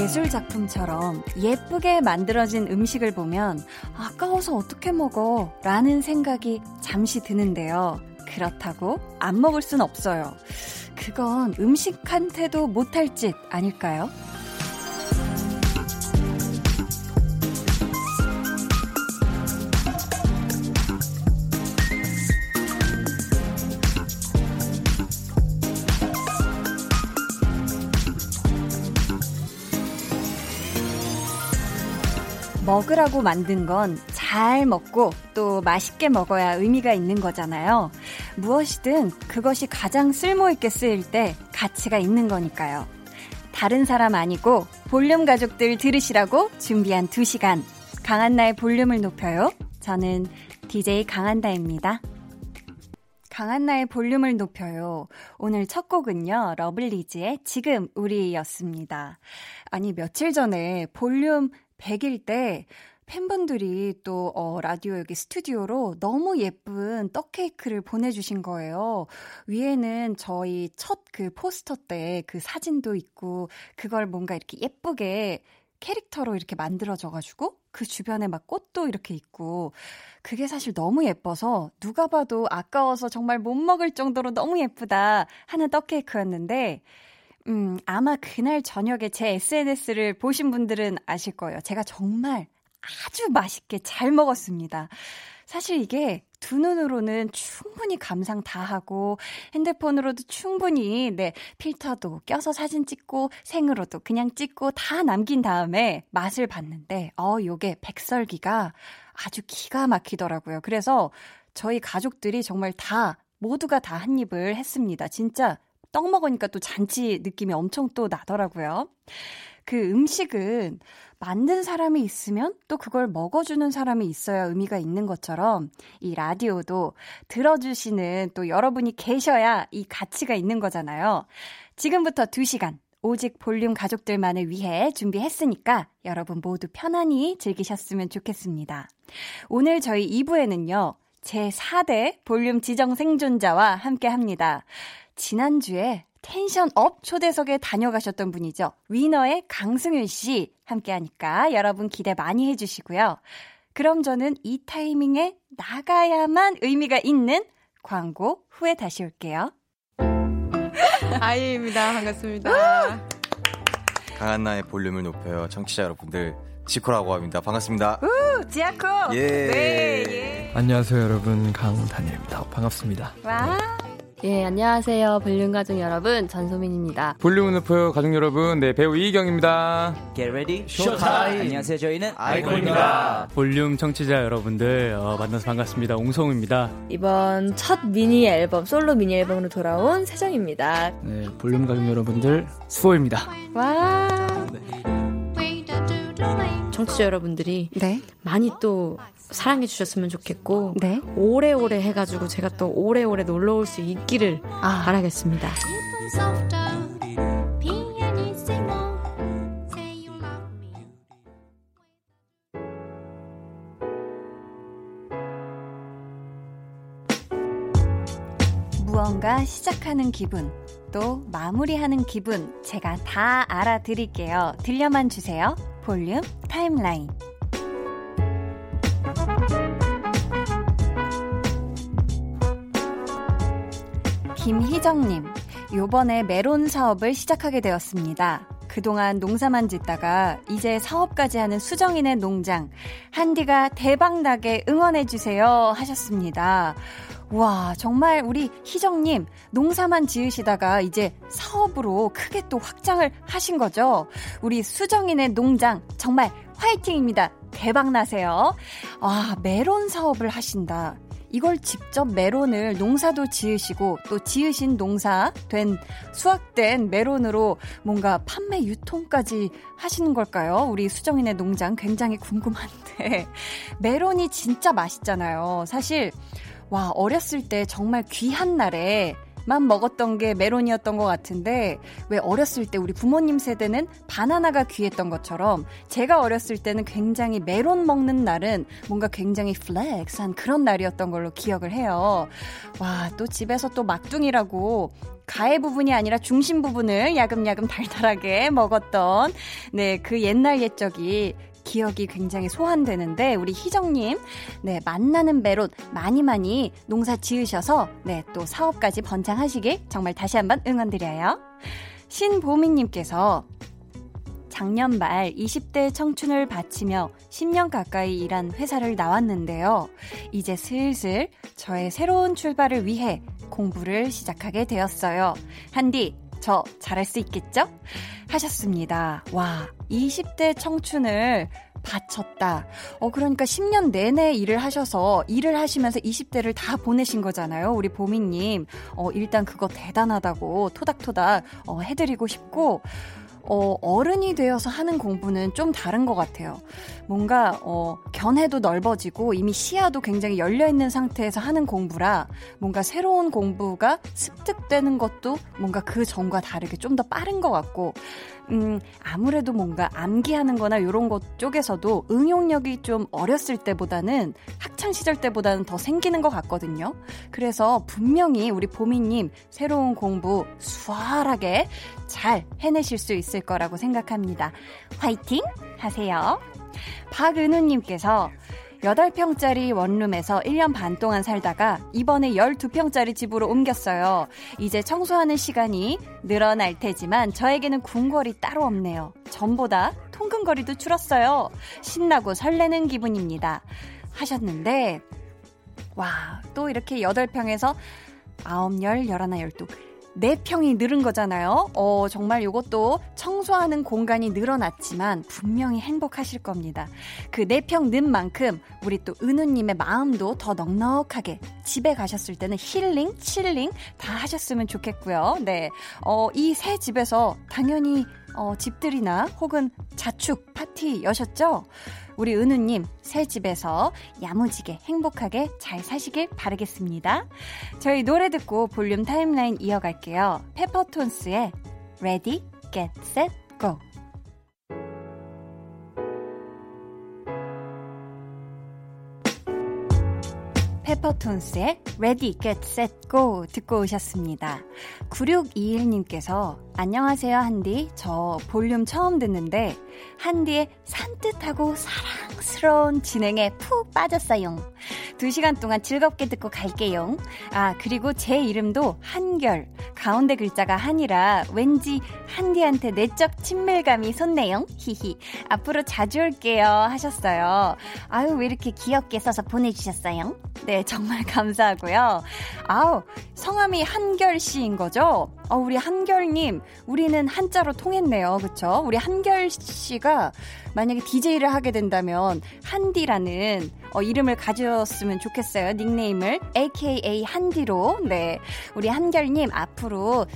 예술 작품처럼 예쁘게 만들어진 음식을 보면 아까워서 어떻게 먹어? 라는 생각이 잠시 드는데요. 그렇다고 안 먹을 순 없어요. 그건 음식한테도 못할 짓 아닐까요? 먹으라고 만든 건 잘 먹고 또 맛있게 먹어야 의미가 있는 거잖아요. 무엇이든 그것이 가장 쓸모있게 쓰일 때 가치가 있는 거니까요. 다른 사람 아니고 볼륨 가족들 들으시라고 준비한 2시간. 강한나의 볼륨을 높여요. 저는 DJ 강한나입니다. 강한나의 볼륨을 높여요. 오늘 첫 곡은요, 러블리즈의 지금 우리였습니다. 아니, 며칠 전에 볼륨 100일 때 팬분들이 또, 어, 라디오 여기 스튜디오로 너무 예쁜 떡 케이크를 보내주신 거예요. 위에는 저희 첫 그 포스터 때 그 사진도 있고, 그걸 뭔가 이렇게 예쁘게 캐릭터로 이렇게 만들어져가지고, 그 주변에 막 꽃도 이렇게 있고, 그게 사실 너무 예뻐서, 누가 봐도 아까워서 정말 못 먹을 정도로 너무 예쁘다 하는 떡 케이크였는데, 음, 아마 그날 저녁에 제 SNS를 보신 분들은 아실 거예요. 제가 정말 아주 맛있게 잘 먹었습니다. 사실 이게 두 눈으로는 충분히 감상 다 하고 핸드폰으로도 충분히 네 필터도 껴서 사진 찍고 생으로도 그냥 찍고 다 남긴 다음에 맛을 봤는데 어 요게 백설기가 아주 기가 막히더라고요. 그래서 저희 가족들이 정말 다 모두가 다 한 입을 했습니다. 진짜 떡 먹으니까 또 잔치 느낌이 엄청 또 나더라고요. 그 음식은 만든 사람이 있으면 또 그걸 먹어주는 사람이 있어야 의미가 있는 것처럼 이 라디오도 들어주시는 또 여러분이 계셔야 이 가치가 있는 거잖아요. 지금부터 2시간 오직 볼륨 가족들만을 위해 준비했으니까 여러분 모두 편안히 즐기셨으면 좋겠습니다. 오늘 저희 2부에는요. 제4대 볼륨 지정 생존자와 함께 합니다. 지난주에 tension up 초대석에 다녀가셨던 분이죠. 위너의 강승윤 씨 함께 하니까 여러분 기대 많이 해주시고요. 그럼 저는 이 타이밍에 나가야만 의미가 있는 광고 후에 다시 올게요. 아이입니다. 반갑습니다. 강한나의 볼륨을 높여요. 청취자 여러분들. 지코라고 합니다. 반갑습니다. 우, 지아코! 예. 네, 예. 안녕하세요, 여러분. 강다니엘입니다. 반갑습니다. 와. 예, 안녕하세요. 볼륨 가족 여러분, 전소민입니다. 볼륨을 높여요, 가족 여러분. 네, 배우 이희경입니다. Get ready, showtime. 안녕하세요, 저희는 아이콘입니다. 볼륨 청취자 여러분들, 어, 만나서 반갑습니다. 옹성우입니다. 이번 첫 미니 앨범, 솔로 미니 앨범으로 돌아온 세정입니다. 네, 볼륨 가족 여러분들, 수호입니다. 와. 청취자 여러분들이 네. 많이 또 사랑해 주셨으면 좋겠고 네. 오래오래 해가지고 제가 또 오래오래 놀러 올 수 있기를 아. 바라겠습니다. 무언가 시작하는 기분, 또 마무리하는 기분, 제가 다 알아드릴게요. 들려만 주세요. 볼륨 타임라인. 김희정님, 요번에 메론 사업을 시작하게 되었습니다. 그동안 농사만 짓다가 이제 사업까지 하는 수정인의 농장, 한디가 대박나게 응원해주세요 하셨습니다. 와, 정말 우리 희정님, 농사만 지으시다가 이제 사업으로 크게 또 확장을 하신 거죠? 우리 수정인의 농장, 정말 화이팅입니다. 대박나세요. 아, 메론 사업을 하신다. 이걸 직접 메론을 농사도 지으시고 또 지으신 농사 된 수확된 메론으로 뭔가 판매 유통까지 하시는 걸까요? 우리 수정인의 농장 굉장히 궁금한데 메론이 진짜 맛있잖아요. 사실 와 어렸을 때 정말 귀한 날에 만 먹었던 게 메론이었던 것 같은데 왜 어렸을 때 우리 부모님 세대는 바나나가 귀했던 것처럼 제가 어렸을 때는 굉장히 메론 먹는 날은 뭔가 굉장히 flex한 그런 날이었던 걸로 기억을 해요. 와 또 집에서 또 막둥이라고 가에 부분이 아니라 중심 부분을 야금야금 달달하게 먹었던 네, 그 옛날 옛적이 기억이 굉장히 소환되는데 우리 희정님 네 만나는 배롯 많이 많이 농사 지으셔서 네 또 사업까지 번창하시길 정말 다시 한번 응원드려요. 신보미님께서 작년 말 20대 청춘을 바치며 10년 가까이 일한 회사를 나왔는데요. 이제 슬슬 저의 새로운 출발을 위해 공부를 시작하게 되었어요. 한디, 저 잘할 수 있겠죠? 하셨습니다. 와, 20대 청춘을 바쳤다. 어, 그러니까 10년 내내 일을 하셔서 일을 하시면서 20대를 다 보내신 거잖아요. 우리 보미님. 어, 일단 그거 대단하다고 토닥토닥 어, 해드리고 싶고, 어, 어른이 되어서 하는 공부는 좀 다른 것 같아요. 뭔가, 어, 견해도 넓어지고 이미 시야도 굉장히 열려 있는 상태에서 하는 공부라 뭔가 새로운 공부가 습득되는 것도 뭔가 그 전과 다르게 좀 더 빠른 것 같고, 음, 아무래도 뭔가 암기하는 거나 이런 것 쪽에서도 응용력이 좀 어렸을 때보다는 학창시절 때보다는 더 생기는 것 같거든요. 그래서 분명히 우리 보미님 새로운 공부 수월하게 잘 해내실 수 있을 거라고 생각합니다. 화이팅 하세요. 박은우님께서 8평짜리 원룸에서 1년 반 동안 살다가 이번에 12평짜리 집으로 옮겼어요. 이제 청소하는 시간이 늘어날 테지만 저에게는 궁궐이 따로 없네요. 전보다 통근거리도 줄었어요. 신나고 설레는 기분입니다. 하셨는데, 와, 또 이렇게 8평에서 9, 10, 11, 12. 4평이 늘은 거잖아요. 어, 정말 이것도 청소하는 공간이 늘어났지만 분명히 행복하실 겁니다. 그 4평 는 만큼 우리 또 은우님의 마음도 더 넉넉하게 집에 가셨을 때는 healing, chilling 다 하셨으면 좋겠고요. 네. 어, 이 새 집에서 당연히 어, 집들이나 혹은 자축 파티 여셨죠? 우리 은우님 새 집에서 야무지게 행복하게 잘 사시길 바라겠습니다. 저희 노래 듣고 볼륨 timeline 이어갈게요. 페퍼톤스의 Ready, Get, Set, Go. 페퍼톤스의 Ready, Get, Set, Go 듣고 오셨습니다. 9621님께서 안녕하세요 한디. 저 볼륨 처음 듣는데 한디의 산뜻하고 사랑스러운 진행에 푹 빠졌어요. 두 시간 동안 즐겁게 듣고 갈게요. 아, 그리고 제 이름도 한결. 가운데 글자가 한이라 왠지 한디한테 내적 친밀감이 솟네요. 히히. 앞으로 자주 올게요. 하셨어요. 아유, 왜 이렇게 귀엽게 써서 보내주셨어요? 네, 정말 감사하고요. 아우, 성함이 한결 씨인 거죠? 어, 우리 한결님, 우리는 한자로 통했네요. 그쵸? 우리 한결 씨가 만약에 DJ를 하게 된다면, 한디라는 어, 이름을 가졌으면 좋겠어요. 닉네임을. AKA 한디로. 네. 우리 한결님, 앞으로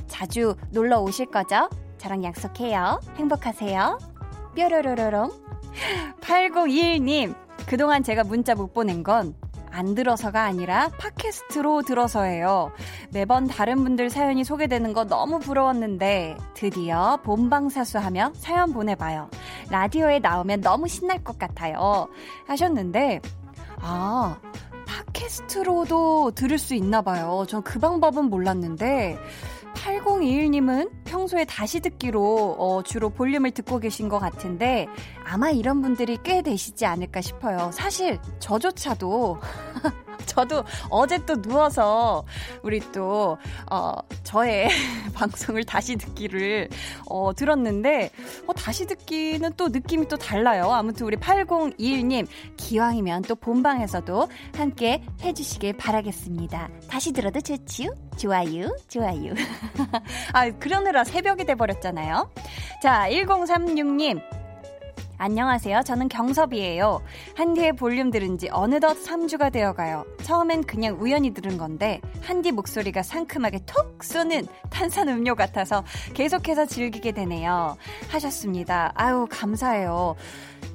자주 놀러 오실 거죠? 저랑 약속해요. 행복하세요. 뾰로로로롱. 8921님, 그동안 제가 문자 못 보낸 건 안 들어서가 아니라 팟캐스트로 들어서예요. 매번 다른 분들 사연이 소개되는 거 너무 부러웠는데 드디어 본방사수하며 사연 보내봐요. 라디오에 나오면 너무 신날 것 같아요. 하셨는데 아 팟캐스트로도 들을 수 있나 봐요. 전 그 방법은 몰랐는데 8021님은 평소에 다시 듣기로 어, 주로 볼륨을 듣고 계신 것 같은데 아마 이런 분들이 꽤 되시지 않을까 싶어요. 사실 저조차도 저도 어제 또 누워서 우리 또, 어, 저의 방송을 다시 듣기를, 어, 들었는데, 어, 다시 듣기는 또 느낌이 또 달라요. 아무튼 우리 8021님, 기왕이면 또 본방에서도 함께 해주시길 바라겠습니다. 다시 들어도 좋지요? 좋아요, 좋아요. 아, 그러느라 새벽이 돼버렸잖아요. 자, 1036님. 안녕하세요. 저는 경섭이에요. 한디의 볼륨 들은 지 어느덧 3주가 되어가요. 처음엔 그냥 우연히 들은 건데, 한디 목소리가 상큼하게 톡 쏘는 탄산 음료 같아서 계속해서 즐기게 되네요. 하셨습니다. 아유, 감사해요.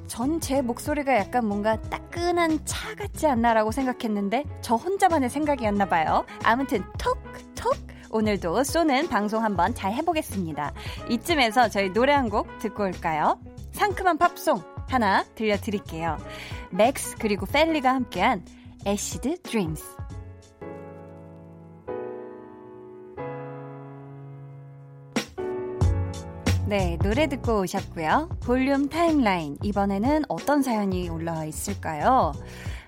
전 제 목소리가 약간 뭔가 따끈한 차 같지 않나라고 생각했는데, 저 혼자만의 생각이었나 봐요. 아무튼, 톡, 톡! 오늘도 쏘는 방송 한번 잘 해보겠습니다. 이쯤에서 저희 노래 한 곡 듣고 올까요? 상큼한 팝송 하나 들려드릴게요. 맥스 그리고 펠리가 함께한 Acid Dreams 네, 노래 듣고 오셨고요. 볼륨 timeline. 이번에는 어떤 사연이 올라와 있을까요?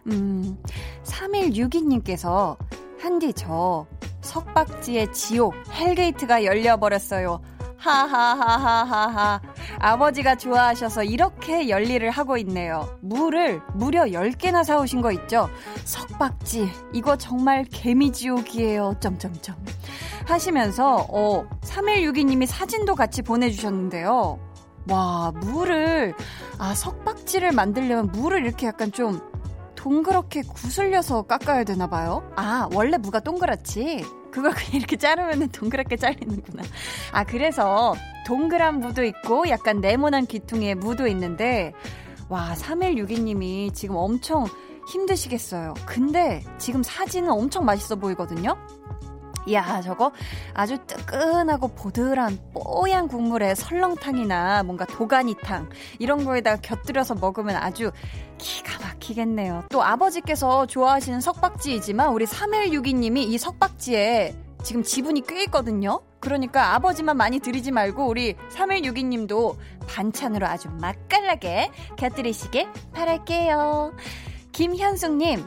음, 3162님께서, 한디 저, 석박지의 지옥, hell gate가 열려버렸어요. 하하하하하하. 아버지가 좋아하셔서 이렇게 열일을 하고 있네요. 무를 무려 10개나 사오신 거 있죠? 석박지. 이거 정말 개미지옥이에요. 점점점. 하시면서, 어, 3162님이 사진도 같이 보내주셨는데요. 와, 물을, 아, 석박지를 만들려면 물을 이렇게 약간 좀 동그랗게 구슬려서 깎아야 되나 봐요. 아, 원래 무가 동그랗지. 그걸 그냥 이렇게 자르면 동그랗게 잘리는구나. 아, 그래서 동그란 무도 있고 약간 네모난 귀퉁이의 무도 있는데, 와, 3162님이 지금 엄청 힘드시겠어요. 근데 지금 사진은 엄청 맛있어 보이거든요? 이야, 저거 아주 뜨끈하고 보드란 뽀얀 국물에 설렁탕이나 뭔가 도가니탕 이런 거에다 곁들여서 먹으면 아주 기가 막히겠네요. 또 아버지께서 좋아하시는 석박지이지만 우리 3162님이 이 석박지에 지금 지분이 꽤 있거든요. 그러니까 아버지만 많이 드리지 말고 우리 3162님도 반찬으로 아주 맛깔나게 곁들이시길 바랄게요. 김현숙님,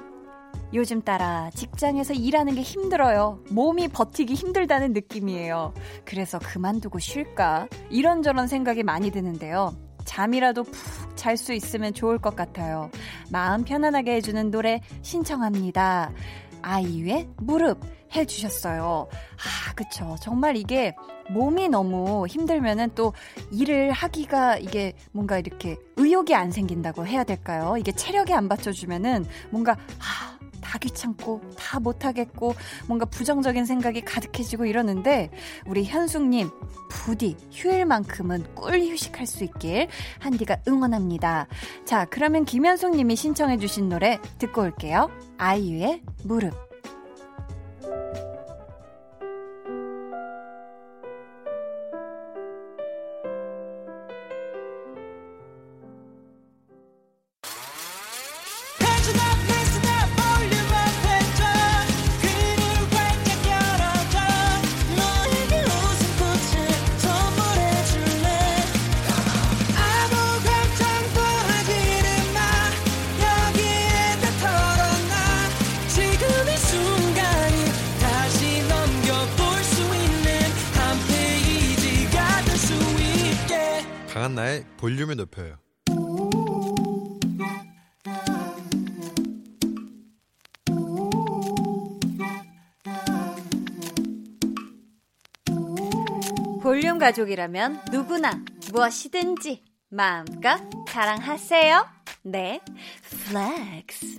요즘 따라 직장에서 일하는 게 힘들어요. 몸이 버티기 힘들다는 느낌이에요. 그래서 그만두고 쉴까? 이런저런 생각이 많이 드는데요. 잠이라도 푹 잘 수 있으면 좋을 것 같아요. 마음 편안하게 해주는 노래 신청합니다. 아이유의 무릎 해주셨어요. 아, 그쵸. 정말 이게 몸이 너무 힘들면은 또 일을 하기가 이게 뭔가 이렇게 의욕이 안 생긴다고 해야 될까요? 이게 체력이 안 받쳐주면은 뭔가, 아, 다 귀찮고 다 못하겠고 뭔가 부정적인 생각이 가득해지고 이러는데 우리 현숙님 부디 휴일만큼은 꿀 휴식할 수 있길 한디가 응원합니다. 자 그러면 김현숙님이 신청해주신 노래 듣고 올게요. 아이유의 무릎 볼륨 가족이라면 누구나 무엇이든지 마음껏 자랑하세요. 네, flex.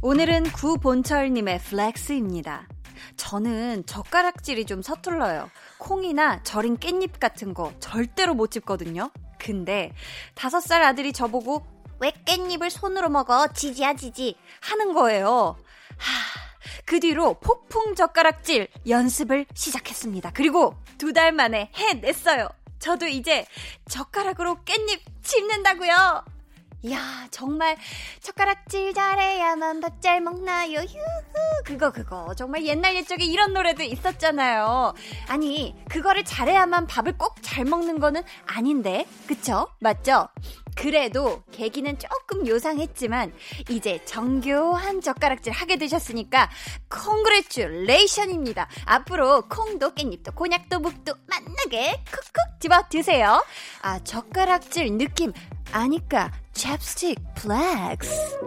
오늘은 구본철님의 flex입니다. 저는 젓가락질이 좀 서툴러요. 콩이나 절인 깻잎 같은 거 절대로 못 집거든요. 근데 다섯 살 아들이 저보고 왜 깻잎을 손으로 먹어? 지지야 지지 하는 거예요. 하, 그 뒤로 폭풍 젓가락질 연습을 시작했습니다. 그리고 두 달 만에 해냈어요. 저도 이제 젓가락으로 깻잎 집는다고요. 이야, 정말 젓가락질 잘해야만 밥 잘 먹나요? 휴후. 그거, 그거. 정말 옛날 옛적에 이런 노래도 있었잖아요. 아니, 그거를 잘해야만 밥을 꼭 잘 먹는 거는 아닌데. 그쵸? 맞죠? 그래도 계기는 조금 요상했지만 이제 정교한 젓가락질 하게 되셨으니까 congratulation입니다. 앞으로 콩도 깻잎도 곤약도 묵도 맛나게 쿡쿡 집어 드세요. 아 젓가락질 느낌 아니까 chopstick flex.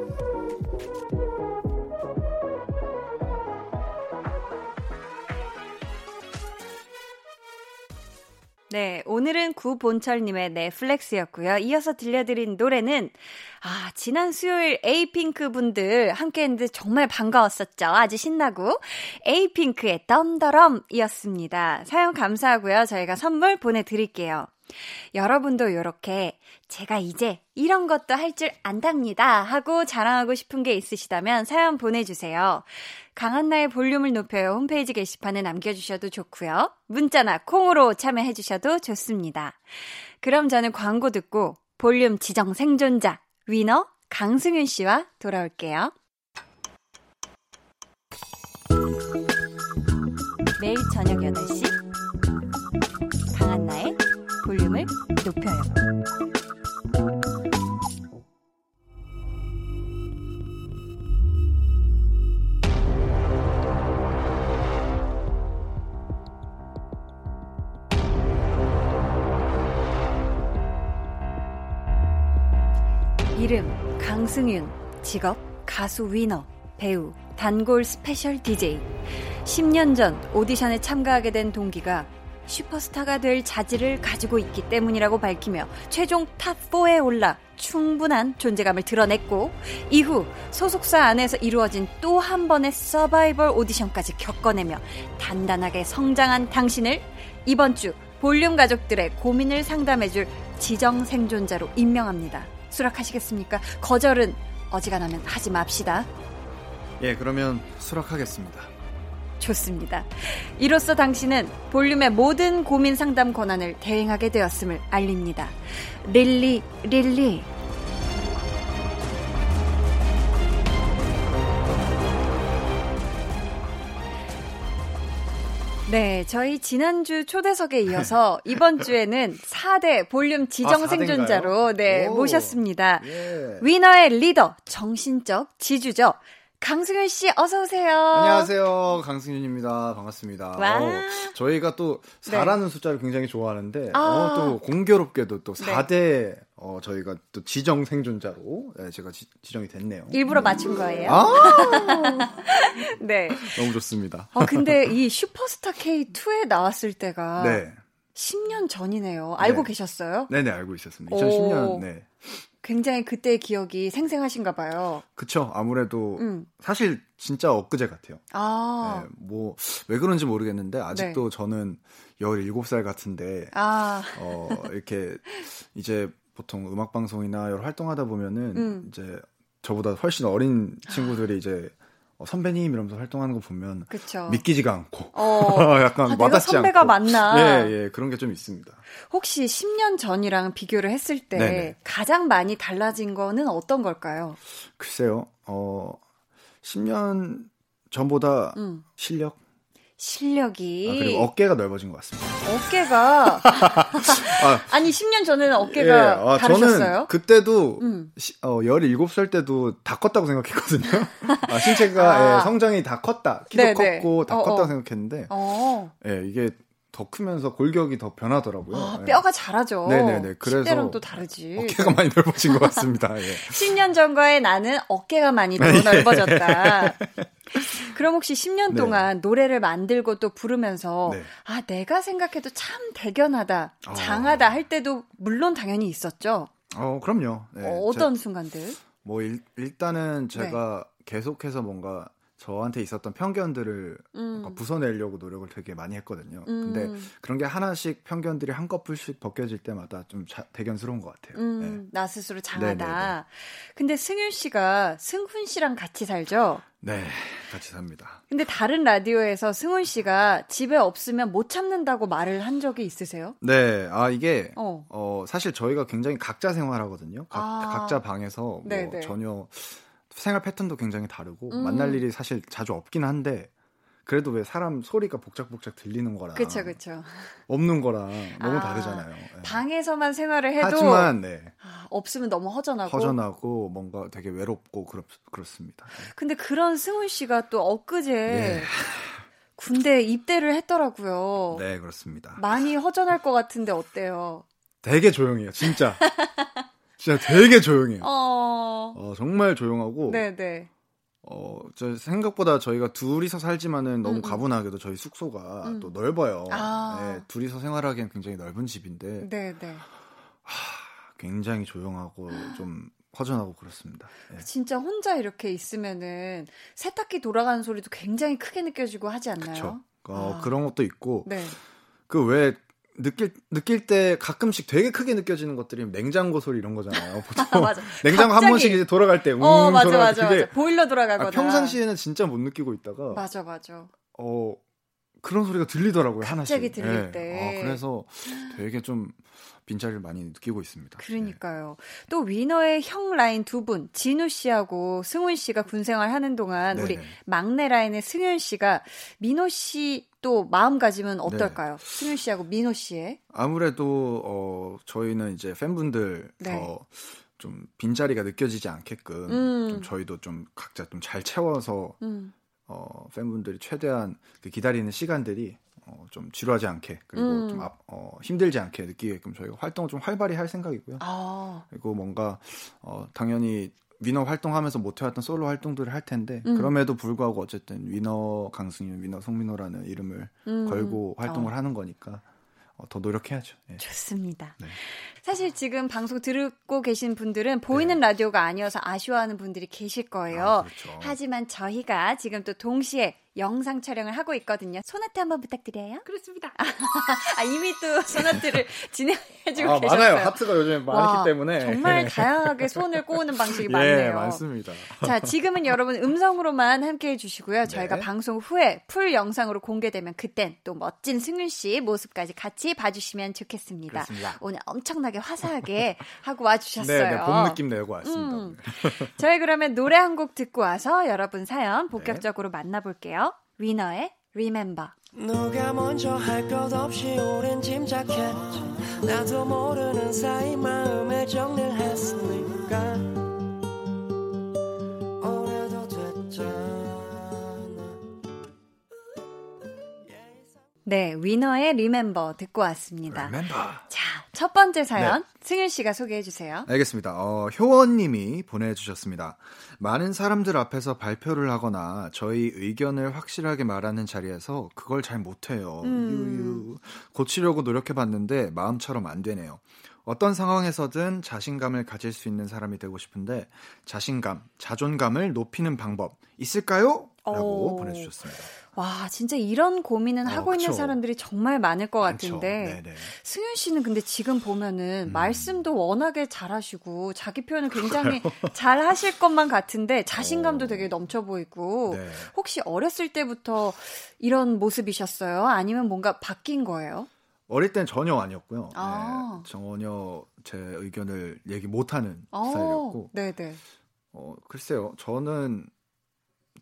네, 오늘은 구본철님의 넷플렉스였고요. 이어서 들려드린 노래는 아 지난 수요일 에이핑크 분들 함께했는데 정말 반가웠었죠. 아주 신나고 에이핑크의 덤더럼이었습니다. 사연 감사하고요. 저희가 선물 보내드릴게요. 여러분도 이렇게 제가 이제 이런 것도 할 줄 안답니다 하고 자랑하고 싶은 게 있으시다면 사연 보내주세요. 강한나의 볼륨을 높여요 홈페이지 게시판에 남겨주셔도 좋고요. 문자나 콩으로 참여해주셔도 좋습니다. 그럼 저는 광고 듣고 볼륨 지정 생존자 위너 강승윤 씨와 돌아올게요. 매일 저녁 8시 높여요. 이름 강승윤, 직업 가수 위너, 배우 단골 스페셜 DJ. 10년 전 오디션에 참가하게 된 동기가 슈퍼스타가 될 자질을 가지고 있기 때문이라고 밝히며 최종 top 4에 올라 충분한 존재감을 드러냈고 이후 소속사 안에서 이루어진 또 한 번의 서바이벌 오디션까지 겪어내며 단단하게 성장한 당신을 이번 주 볼륨 가족들의 고민을 상담해줄 지정 생존자로 임명합니다. 수락하시겠습니까? 거절은 어지간하면 하지 맙시다. 예, 그러면 수락하겠습니다. 좋습니다. 이로써 당신은 볼륨의 모든 고민 상담 권한을 대행하게 되었음을 알립니다. 릴리, 릴리. 네, 저희 지난주 초대석에 이어서 이번 주에는 4대 볼륨 지정 아, 생존자로 네, 오. 모셨습니다. 예. 위너의 리더, 정신적 지주죠. 강승윤 씨 어서 오세요. 안녕하세요. 강승윤입니다. 반갑습니다. 와. 어, 저희가 또 네. 4라는 숫자를 굉장히 좋아하는데 아. 어, 또 공교롭게도 또 네. 4대 어, 저희가 또 지정 생존자로 네, 제가 지, 정이 됐네요. 일부러 맞춘 거예요. 아, 네. 너무 좋습니다. 어, 근데 이 슈퍼스타 K2에 나왔을 때가 네. 10년 전이네요. 알고 네. 계셨어요? 네네, 알고 있었습니다. 오. 2010년, 네. 굉장히 그때의 기억이 생생하신가 봐요. 그쵸. 아무래도 음. 사실 진짜 엊그제 같아요. 아. 네, 뭐, 왜 그런지 모르겠는데, 아직도 네. 저는 17살 같은데, 아. 어, 이렇게 이제 보통 음악 방송이나 여러 활동하다 보면은 음. 이제 저보다 훨씬 어린 친구들이 이제 어, 선배님 이러면서 활동하는 거 보면 그쵸. 믿기지가 않고 어. 약간 아, 와닿지 선배가 않고 맞나? 예, 예, 그런 게 좀 있습니다. 혹시 10년 전이랑 비교를 했을 때 네네. 가장 많이 달라진 거는 어떤 걸까요? 글쎄요. 어 10년 전보다 음. 실력 실력이 아, 그리고 어깨가 넓어진 것 같습니다. 어깨가 아, 아니 10년 전에는 예, 어깨가 아, 다르셨어요? 저는 그때도 음. 시, 어, 17살 때도 다 컸다고 생각했거든요. 아, 신체가 아. 예, 성장이 다 컸다. 키도 네네. 컸고 다 어, 컸다고 어. 생각했는데 어. 예, 이게 더 크면서 골격이 더 변하더라고요. 아, 예. 뼈가 자라죠. 네네네. 그래서 10대랑 또 다르지. 어깨가 많이 넓어진 것 같습니다. 예. 10년 전과의 나는 어깨가 많이 더 넓어졌다. 그럼 혹시 10년 네. 동안 노래를 만들고 또 부르면서 네. 아 내가 생각해도 참 대견하다, 어. 장하다 할 때도 물론 당연히 있었죠. 어, 그럼요. 예, 어, 제- 순간들? 뭐 일, 일단은 네. 제가 계속해서 뭔가 저한테 있었던 편견들을 음. 부숴내려고 노력을 되게 많이 했거든요. 근데 음, 그런 게 하나씩 편견들이 한꺼풀씩 벗겨질 때마다 좀 자- 대견스러운 것 같아요. 예. 음, 나 스스로 장하다. 네네네. 근데 승윤 씨가 승훈 씨랑 같이 살죠? 네, 같이 삽니다. 근데 다른 라디오에서 승훈 씨가 집에 없으면 못 참는다고 말을 한 적이 있으세요? 네, 아 이게 어. 어, 사실 저희가 굉장히 각자 생활하거든요. 각, 아. 각자 방에서 뭐 네네. 전혀 생활 패턴도 굉장히 다르고 음. 만날 일이 사실 자주 없긴 한데 그래도 왜 사람 소리가 복작복작 들리는 거랑 그쵸, 그쵸. 없는 거랑 너무 아, 다르잖아요. 예. 방에서만 생활을 해도 하지만 네, 아, 없으면 너무 허전하고. 허전하고 뭔가 되게 외롭고 그렇, 그렇습니다. 예. 근데 그런 승훈 씨가 또 엊그제 예. 군대 입대를 했더라고요. 네, 그렇습니다. 많이 허전할 것 같은데 어때요? 되게 조용해요, 진짜. 진짜 되게 조용해요. 어, 어, 정말 조용하고 네네. 어, 저 생각보다 저희가 둘이서 살지만은 너무 음, 음. 가분하게도 저희 숙소가 음. 또 넓어요. 아. 네, 둘이서 생활하기엔 굉장히 넓은 집인데 네네. 굉장히 조용하고 좀 허전하고 그렇습니다. 네. 진짜 혼자 이렇게 있으면은 세탁기 돌아가는 소리도 굉장히 크게 느껴지고 하지 않나요? 그렇죠. 어, 아. 그런 것도 있고 네. 그왜 느낄 느낄 때 가끔씩 되게 크게 느껴지는 것들이 냉장고 소리 이런 거잖아요. 보통 아, 맞아. 냉장고 한 갑자기. 번씩 이제 돌아갈 때 음, 어, 맞아, 돌아갈 맞아, 때 맞아. 보일러 돌아가거나. 아, 평상시에는 진짜 못 느끼고 있다가 맞아, 맞아. 어 그런 소리가 들리더라고요 갑자기 하나씩. 들릴 예. 때. 아, 그래서 되게 좀 빈자리를 많이 느끼고 있습니다. 그러니까요. 또 위너의 형 라인 두 분, 진우 씨하고 승훈 씨가 군 생활 하는 동안 우리 네네. 막내 라인의 승윤 씨가 민호 씨 또 마음가짐은 네. 어떨까요? 승윤 씨하고 민호 씨의 아무래도 어 저희는 이제 팬분들 네. 더좀 빈자리가 느껴지지 않게끔 음. 좀 저희도 좀 각자 좀 잘 채워서 음. 어 팬분들이 최대한 그 기다리는 시간들이 어, 좀 지루하지 않게 그리고 음. 좀 앞, 어, 힘들지 않게 느끼게끔 저희가 활동을 좀 활발히 할 생각이고요. 아, 그리고 뭔가 어, 당연히 위너 활동하면서 못 해왔던 솔로 활동들을 할 텐데 음. 그럼에도 불구하고 어쨌든 위너 강승윤, 위너 송민호라는 이름을 음. 걸고 활동을 어. 하는 거니까 어, 더 노력해야죠. 예. 좋습니다. 네. 사실 지금 방송 듣고 계신 분들은 보이는 라디오가 아니어서 아쉬워하는 분들이 계실 거예요. 네. 아, 그렇죠. 하지만 저희가 지금 또 동시에 영상 촬영을 하고 있거든요. 소나트 한번 부탁드려요. 그렇습니다. 아, 이미 또 소나트를 진행해주고 아, 계셨어요. 많아요. 하트가 요즘에 많기 와, 때문에 정말 다양하게 손을 꼬우는 방식이 예, 많네요. 많습니다. 자, 지금은 여러분 음성으로만 함께 해 주시고요. 저희가 네. 방송 후에 풀 영상으로 공개되면 그땐 또 멋진 승윤 씨 모습까지 같이 봐주시면 좋겠습니다. 그렇습니다. 오늘 엄청나게 화사하게 하고 와주셨어요. 네, 네, 봄 느낌 내고 왔습니다. 음. 저희 그러면 노래 한 곡 듣고 와서 여러분 사연 네. 본격적으로 만나볼게요. 위너의 Remember. 누가 먼저 할 것 없이 오랜 짐작했지 나도 모르는 사이 마음에 정리를 했으니까 네, 위너의 Remember 듣고 왔습니다. 멤버. 자, 첫 번째 사연 네. 승윤 씨가 소개해 주세요. 알겠습니다. 어, 효원 님이 보내 주셨습니다. 많은 사람들 앞에서 발표를 하거나 저희 의견을 확실하게 말하는 자리에서 그걸 잘 못해요. 음. 유유. 고치려고 노력해 봤는데 마음처럼 안 되네요. 어떤 상황에서든 자신감을 가질 수 있는 사람이 되고 싶은데 자신감, 자존감을 높이는 방법 있을까요? 라고 오. 보내주셨습니다. 와, 진짜 이런 고민은 어, 하고 있는 그쵸. 사람들이 정말 많을 것 많죠. 같은데. 네네. 승윤 씨는 근데 지금 보면은 음. 말씀도 워낙에 잘하시고 자기 표현을 굉장히 잘 하실 것만 같은데 자신감도 어. 되게 넘쳐 보이고 네. 혹시 어렸을 때부터 이런 모습이셨어요? 아니면 뭔가 바뀐 거예요? 어릴 땐 전혀 아니었고요. 아. 네, 전혀 제 의견을 얘기 못하는 어, 스타일이었고. 네네. 어, 글쎄요. 저는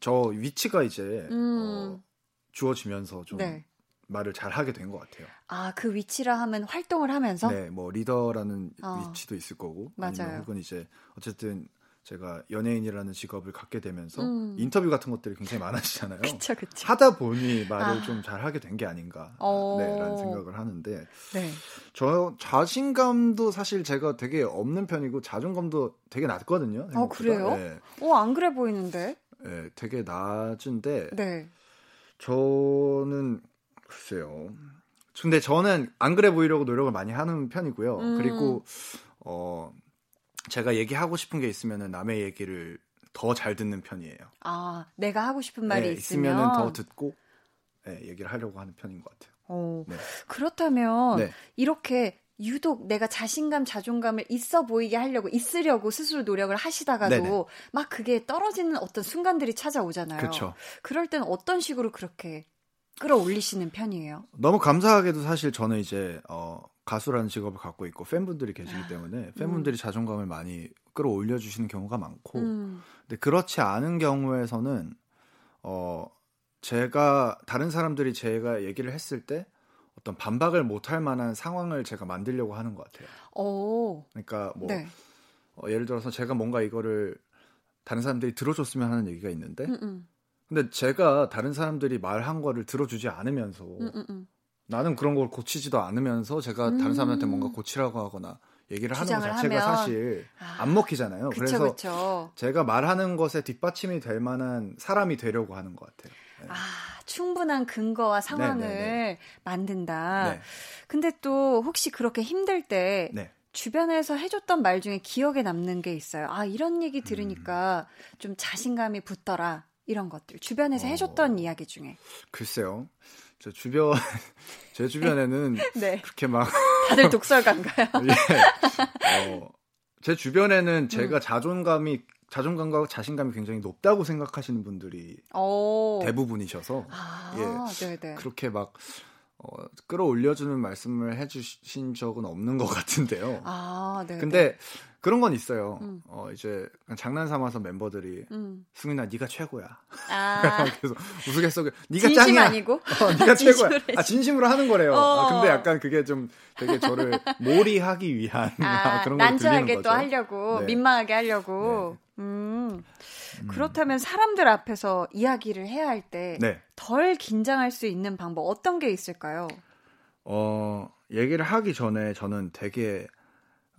저 위치가 이제 음. 어, 주어지면서 좀 네. 말을 잘 하게 된 것 같아요. 아, 그 위치라 하면 활동을 하면서? 네, 뭐 리더라는 어. 위치도 있을 거고, 맞아요. 아니면 혹은 이제 어쨌든 제가 연예인이라는 직업을 갖게 되면서 음. 인터뷰 같은 것들이 굉장히 많아지잖아요. 그쵸, 그쵸. 하다 보니 말을 아. 좀잘 하게 된 게 아닌가, 어. 네, 라는 생각을 하는데 네. 저 자신감도 사실 제가 되게 없는 편이고 자존감도 되게 낮거든요. 어, 그래요? 네, 어, 안 그래 보이는데? 네, 되게 낮은데 네. 저는 글쎄요. 근데 저는 안 그래 보이려고 노력을 많이 하는 편이고요. 음. 그리고 어 제가 얘기하고 싶은 게 있으면은 남의 얘기를 더 잘 듣는 편이에요. 아, 내가 하고 싶은 말이 네, 있으면. 더 듣고 네, 얘기를 하려고 하는 편인 것 같아요. 어, 네. 그렇다면 네. 이렇게 유독 내가 자신감, 자존감을 있어 보이게 하려고 있으려고 스스로 노력을 하시다가도 네네. 막 그게 떨어지는 어떤 순간들이 찾아오잖아요. 그렇죠. 그럴 땐 어떤 식으로 그렇게 끌어올리시는 편이에요? 너무 감사하게도 사실 저는 이제 어 가수라는 직업을 갖고 있고 팬분들이 계시기 아, 때문에 팬분들이 자존감을 많이 끌어올려 주시는 경우가 많고 음, 근데 그렇지 않은 경우에서는 어 제가 다른 사람들이 제가 얘기를 했을 때 어떤 반박을 못할 만한 상황을 제가 만들려고 하는 것 같아요. 오, 그러니까 뭐 네. 어, 예를 들어서 제가 뭔가 이거를 다른 사람들이 들어줬으면 하는 얘기가 있는데 음, 음, 근데 제가 다른 사람들이 말한 거를 들어주지 않으면서 음, 음, 음. 나는 그런 걸 고치지도 않으면서 제가 음. 다른 사람한테 뭔가 고치라고 하거나 얘기를 하는 것 자체가 하면. 사실 아, 안 먹히잖아요. 그쵸, 그래서 그쵸. 제가 말하는 것에 뒷받침이 될 만한 사람이 되려고 하는 것 같아요. 네. 아, 충분한 근거와 상황을 네, 만든다. 네. 근데 또 혹시 그렇게 힘들 때 네. 주변에서 해줬던 말 중에 기억에 남는 게 있어요. 아, 이런 얘기 들으니까 좀 자신감이 붙더라. 이런 것들. 주변에서 어. 해줬던 이야기 중에. 글쎄요. 저 주변 제 주변에는 네. 그렇게 막 다들 독설가인가요? 예. 어, 제 주변에는 음. 제가 자존감이 자존감과 자신감이 굉장히 높다고 생각하시는 분들이 오. 대부분이셔서 아, 예. 네네. 그렇게 막 어, 끌어올려주는 말씀을 해주신 적은 없는 것 같은데요. 아, 네. 근데 그런 건 있어요. 음. 어, 이제 장난 삼아서 멤버들이 음. 승민아 네가 최고야. 아, 그래서 우스갯소리 네가 진심 짱이야. 아니고? 어, 네가 최고야. 아 진심으로 하는 거래요. 어. 아, 근데 약간 그게 좀 되게 저를 몰이하기 위한 아, 그런 걸 난처하게 또. 하려고 네. 민망하게 하려고. 음. 그렇다면 사람들 앞에서 이야기를 해야 할 때덜 네. 긴장할 수 있는 방법 어떤 게 있을까요? 어, 얘기를 하기 전에 저는 되게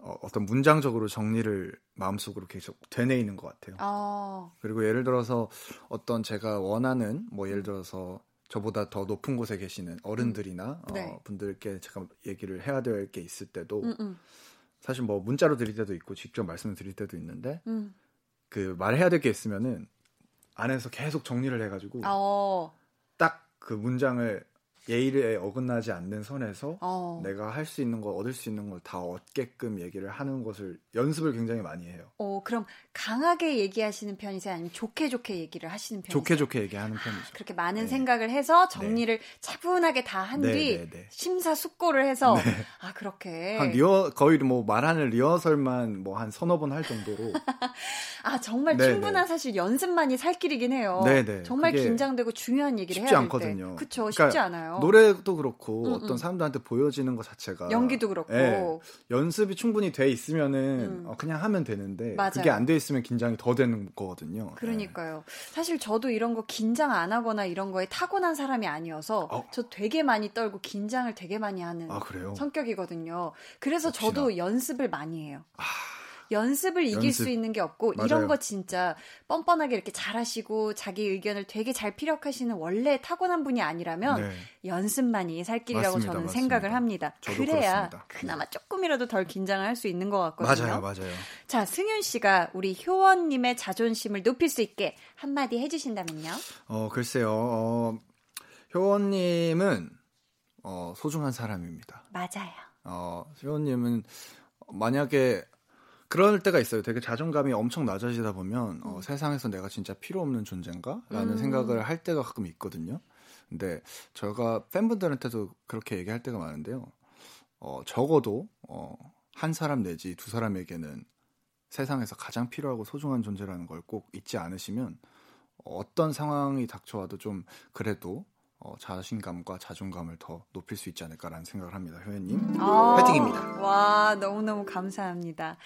어, 어떤 문장적으로 정리를 마음속으로 계속 되뇌이는 것 같아요. 아, 그리고 예를 들어서 어떤 제가 원하는 뭐 예를 들어서 저보다 더 높은 곳에 계시는 어른들이나 네. 어, 분들께 제가 얘기를 해야 될 게 있을 때도 음, 음, 사실 뭐 문자로 드릴 때도 있고 직접 말씀을 드릴 때도 있는데 음. 그 말해야 될 게 있으면은 안에서 계속 정리를 해가지고 어, 딱그 문장을 예의에 어긋나지 않는 선에서 어. 내가 할 수 있는 거 얻을 수 있는 걸 다 얻게끔 얘기를 하는 것을 연습을 굉장히 많이 해요. 어, 그럼 강하게 얘기하시는 편이세요? 아니면 좋게 좋게 얘기를 하시는 편이세요? 좋게 좋게 얘기하는 편이죠. 그렇게 많은 네. 생각을 해서 정리를 차분하게 다한 네, 뒤 네, 네. 심사숙고를 해서 네. 아 그렇게 한 리허 거의 뭐 말하는 리허설만 뭐 한 서너 번 할 정도로 아 정말 네, 충분한 네. 사실 연습만이 살 길이긴 해요. 네, 네. 정말 긴장되고 중요한 얘기를 해야 될 않거든요. 때. 그쵸 그러니까 쉽지 않아요. 노래도 그렇고 음, 어떤 음. 사람들한테 보여지는 것 자체가 연기도 그렇고 예, 연습이 충분히 돼 있으면은 음. 어, 그냥 하면 되는데 맞아요. 그게 안 돼 있으면 긴장이 더 되는 거거든요. 그러니까요. 사실 저도 이런 거 긴장 안 하거나 이런 거에 타고난 사람이 아니어서 어. 저 되게 많이 떨고 긴장을 되게 많이 하는 아? 성격이거든요. 그래서 역시나. 저도 연습을 많이 해요. 연습을 이길 연습. 수 있는 게 없고 맞아요. 이런 거 진짜 뻔뻔하게 이렇게 잘하시고 자기 의견을 되게 잘 피력하시는 원래 타고난 분이 아니라면 네. 연습만이 살 길이라고 맞습니다, 저는 맞습니다. 생각을 합니다. 그래야 그렇습니다. 그나마 조금이라도 덜 긴장을 할 수 있는 것 같거든요. 맞아요, 맞아요. 자, 승윤 씨가 우리 효원님의 자존심을 높일 수 있게 한마디 해주신다면요? 어 글쎄요, 어, 효원님은 어, 소중한 사람입니다. 맞아요. 어, 효원님은 만약에 그럴 때가 있어요. 되게 자존감이 엄청 낮아지다 보면 어, 세상에서 내가 진짜 필요 없는 존재인가라는 음. 생각을 할 때가 가끔 있거든요. 근데 저가 팬분들한테도 그렇게 얘기할 때가 많은데요. 어, 적어도 어, 한 사람 내지 두 사람에게는 세상에서 가장 필요하고 소중한 존재라는 걸 꼭 잊지 않으시면 어떤 상황이 닥쳐와도 좀 그래도 어, 자신감과 자존감을 더 높일 수 있지 않을까라는 생각을 합니다. 효연님. 아, 파이팅입니다. 와, 너무너무 감사합니다.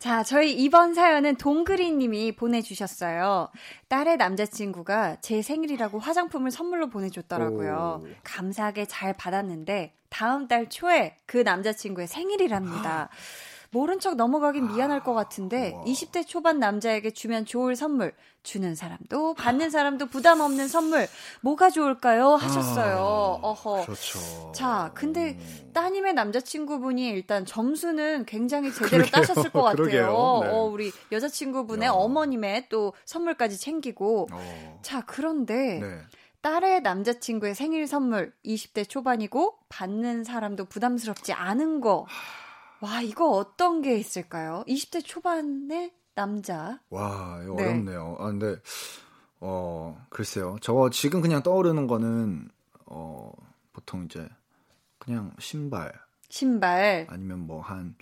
자, 저희 이번 사연은 동그리 님이 보내주셨어요. 딸의 남자친구가 제 생일이라고 화장품을 선물로 보내줬더라고요. 오. 감사하게 잘 받았는데, 다음 달 초에 그 남자친구의 생일이랍니다. 모른 척 넘어가긴 미안할 것 같은데, 우와. 20대 초반 남자에게 주면 좋을 선물, 주는 사람도, 받는 사람도 부담 없는 선물, 뭐가 좋을까요? 하셨어요. 아, 어허. 그렇죠. 자, 근데 음. 따님의 남자친구분이 일단 점수는 굉장히 제대로 그러게요. 따셨을 것 같아요. 네. 어, 우리 여자친구분의 야. 어머님의 또 선물까지 챙기고. 어. 자, 그런데 네. 딸의 남자친구의 생일 선물 20대 초반이고 받는 사람도 부담스럽지 않은 거. 와, 이거 어떤 게 있을까요? 20대 초반의 남자. 와, 이거 네. 어렵네요. 아, 근데, 어, 글쎄요. 저 지금 그냥 떠오르는 거는, 어, 보통 이제, 그냥 신발, 신발, 아니면 뭐 한,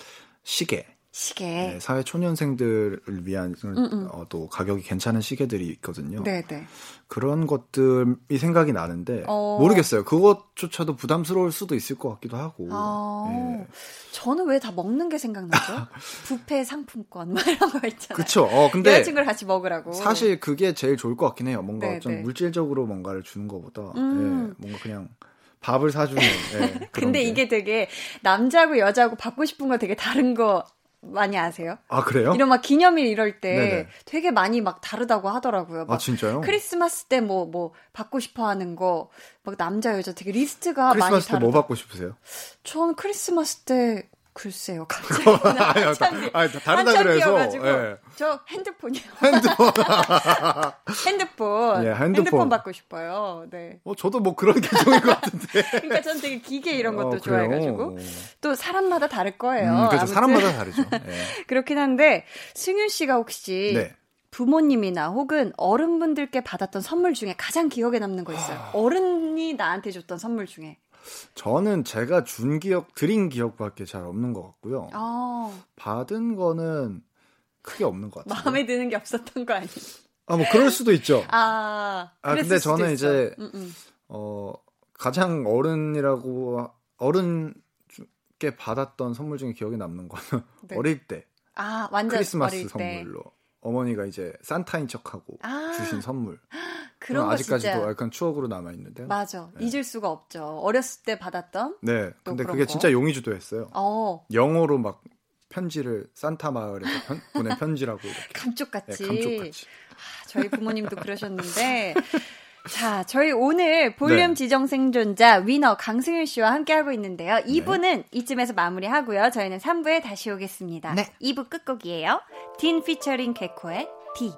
시계. 시계. 네, 사회 초년생들을 위한 음. 어, 또 가격이 괜찮은 시계들이 있거든요. 네, 네. 그런 것들이 생각이 나는데 어. 모르겠어요. 그것조차도 부담스러울 수도 있을 것 같기도 하고. 아, 예. 저는 왜 다 먹는 게 생각나죠? 부페 상품권 뭐 이런 거 있잖아요. 그쵸. 어, 근데 여자친구랑 같이 먹으라고. 사실 그게 제일 좋을 것 같긴 해요. 뭔가 네, 좀 네. 물질적으로 뭔가를 주는 것보다 음. 예, 뭔가 그냥 밥을 사주는. 예, 근데 게. 이게 되게 남자하고 여자하고 받고 싶은 거 되게 다른 거 많이 아세요? 아 그래요? 이런 막 기념일 이럴 때 네네. 되게 많이 막 다르다고 하더라고요. 막아 진짜요? 크리스마스 때뭐뭐 받고 싶어 하는 거 막 남자 여자 되게 리스트가 많이 크리스마스 때. 뭐 받고 싶으세요? 전 크리스마스 때 글쎄요. 갑자기 아니, 아니, 다르다 그래서, 예. 저 핸드폰이요. 핸드폰. 핸드폰. 예, 핸드폰. 받고 싶어요. 네. 어 저도 뭐 그런 계정인 것 같은데. 그러니까 전 되게 기계 이런 것도 어? 좋아해가지고 또 사람마다 다를 거예요. 음, 그렇죠. 사람마다 다르죠. 예. 그렇긴 한데 승윤 씨가 혹시 네. 부모님이나 혹은 어른분들께 받았던 선물 중에 가장 기억에 남는 거 있어요? 어른이 나한테 줬던 선물 중에. 저는 제가 준 기억, 드린 기억밖에 잘 없는 것 같고요. 아, 받은 거는 크게 없는 것 같아요. 마음에 드는 게 없었던 거 아니에요? 아, 뭐 그럴 수도 있죠. 아, 아, 근데 저는. 이제 음, 음. 어, 가장 어른이라고 어른께 받았던 선물 중에 기억에 남는 거는 네. 어릴 때 아, 완전 크리스마스 어릴 때. 선물로 어머니가 이제 산타인 척하고 아. 주신 선물. 그런 거 아직까지도 진짜 약간 추억으로 남아 있는데요. 맞아. 네. 잊을 수가 없죠. 어렸을 때 받았던. 네, 또 근데 그게 거? 진짜 용의주도였어요. 어, 영어로 막 편지를 산타 마을에서 편- 보낸 편지라고 이렇게 네, 감쪽같이. 감쪽같이. 저희 부모님도 그러셨는데. 자, 저희 오늘 볼륨 네. 지정 생존자 위너 강승윤 씨와 함께하고 있는데요. 2부는 이쯤에서 마무리하고요. 저희는 3부에 다시 오겠습니다. 네. 2부 끝곡이에요. 딘 피처링 개코의 D.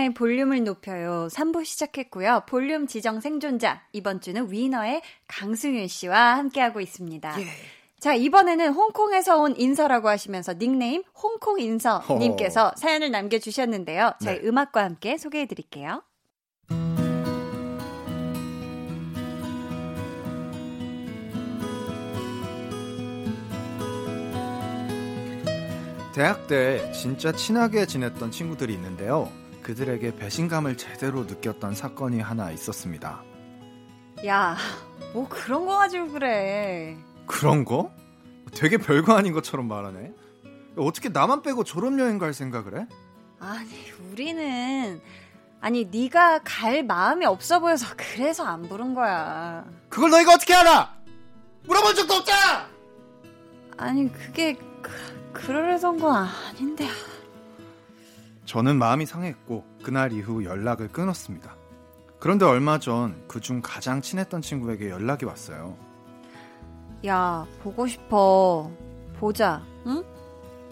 강한나의 볼륨을 높여요. 3부 시작했고요. 볼륨 지정 생존자. 이번 주는 위너의 강승윤 씨와 함께하고 있습니다. 자, 이번에는 홍콩에서 온 인서라고 하시면서 닉네임 홍콩 인서님께서 사연을 남겨주셨는데요. 저희 네. 음악과 함께 소개해 드릴게요. 대학 때 진짜 친하게 지냈던 친구들이 있는데요. 그들에게 배신감을 제대로 느꼈던 사건이 하나 있었습니다. 야, 뭐 그런 거 가지고 그래. 그런 거? 되게 별거 아닌 것처럼 말하네. 어떻게 나만 빼고 졸업여행 갈 생각을 해? 아니, 우리는 아니 네가 갈 마음이 없어 보여서 그래서 안 부른 거야. 그걸 너희가 어떻게 알아? 물어본 적도 없잖아! 아니, 그게 그, 그러려던 건 아닌데. 저는 마음이 상했고 그날 이후 연락을 끊었습니다. 그런데 얼마 전 그중 가장 친했던 친구에게 연락이 왔어요. 야, 보고 싶어. 보자. 응?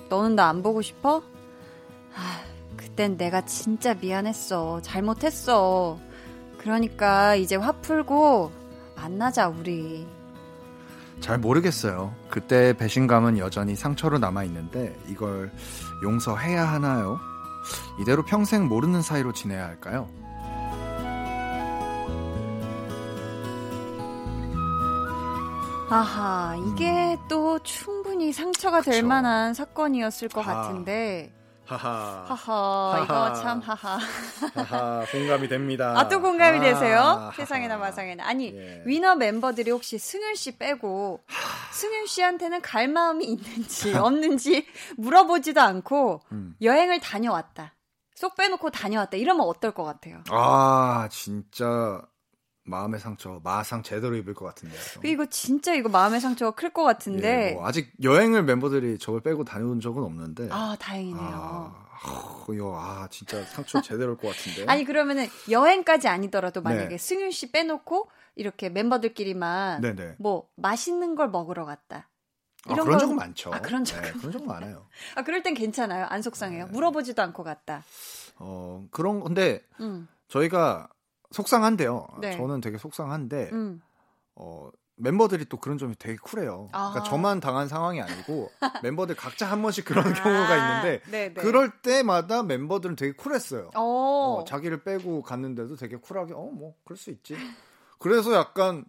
너는 나 안 보고 싶어? 아, 그땐 내가 진짜 미안했어. 잘못했어. 그러니까 이제 화 풀고 만나자, 우리. 잘 모르겠어요. 그때 배신감은 여전히 상처로 남아 있는데 이걸 용서해야 하나요? 이대로 평생 모르는 사이로 지내야 할까요? 아하, 이게 또 충분히 상처가 될 음. 그쵸. 만한 사건이었을 것 아. 같은데. 하하. 하하, 이거 하하. 참 하하. 하하, 공감이 됩니다. 아, 또 공감이 아, 되세요? 하하. 세상에나 마상에나. 아니, 예. 위너 멤버들이 혹시 승윤 씨 빼고 승윤 씨한테는 갈 마음이 있는지 없는지 물어보지도 않고 음. 여행을 다녀왔다. 쏙 빼놓고 다녀왔다. 이러면 어떨 것 같아요? 아, 진짜 마음의 상처 마상 제대로 입을 것 같은데요. 이거 진짜 이거 마음의 상처가 클 것 같은데. 예, 뭐 아직 여행을 멤버들이 저를 빼고 다녀온 적은 없는데. 아, 다행이네요. 아, 이거 아 진짜 상처 제대로 올 것 같은데. 아니 그러면은 여행까지 아니더라도 만약에 네. 승윤 씨 빼놓고 이렇게 멤버들끼리만 네네. 뭐 맛있는 걸 먹으러 갔다. 아, 이런 그런 건- 적은 많죠. 아, 그런 적은 네, 그런 적은 많아요. 아 그럴 땐 괜찮아요. 안 속상해요. 네. 물어보지도 않고 갔다. 어 그런 건데 음, 저희가 속상한데요. 네. 저는 되게 속상한데 음. 어 멤버들이 또 그런 점이 되게 쿨해요. 아. 그러니까 저만 당한 상황이 아니고 멤버들 각자 한 번씩 그런 경우가 있는데 아, 네네. 그럴 때마다 멤버들은 되게 쿨했어요. 어, 어, 자기를 빼고 갔는데도 되게 쿨하게 어 뭐 그럴 수 있지. 그래서 약간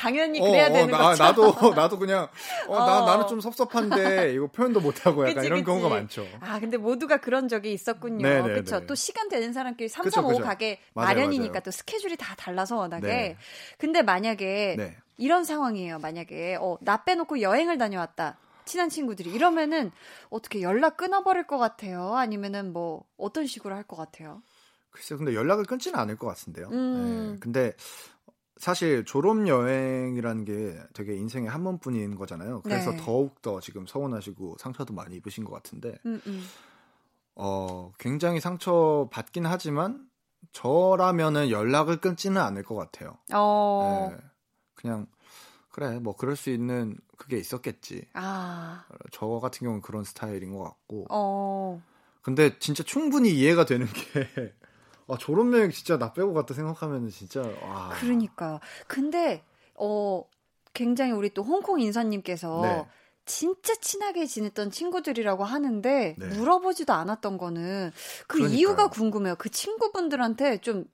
당연히 그래야 어, 되는 나, 거죠. 나도 나도 그냥 어, 나 어. 나는 좀 섭섭한데 이거 표현도 못 하고 약간 그치, 이런 그치. 경우가 많죠. 아, 근데 모두가 그런 적이 있었군요. 그렇죠. 네. 또 시간 되는 사람끼리 3, 그쵸, 3, 5 그쵸. 가게 맞아요, 마련이니까 맞아요. 또 스케줄이 다 달라서 워낙에. 네. 근데 만약에 네. 이런 상황이에요. 만약에 어, 나 빼놓고 여행을 다녀왔다. 친한 친구들이 이러면은 어떻게 연락 끊어버릴 것 같아요? 아니면은 뭐 어떤 식으로 할 것 같아요? 글쎄요, 근데 연락을 끊지는 않을 것 같은데요. 음. 네, 근데 사실 졸업 여행이라는 게 되게 인생에 한 번뿐인 거잖아요. 그래서 네. 더욱 더 지금 서운하시고 상처도 많이 입으신 것 같은데, 음, 음. 어 굉장히 상처 받긴 하지만 저라면은 연락을 끊지는 않을 것 같아요. 어. 네, 그냥 그래 뭐 그럴 수 있는 그게 있었겠지. 아. 저 같은 경우는 그런 스타일인 것 같고. 어. 근데 진짜 충분히 이해가 되는 게 아, 졸업여행 진짜 나 빼고 갔다 생각하면 진짜 와. 그러니까. 근데 어 굉장히 우리 또 홍콩 인사님께서 네. 진짜 친하게 지냈던 친구들이라고 하는데 네. 물어보지도 않았던 거는 그 그러니까요. 이유가 궁금해요. 그 친구분들한테 좀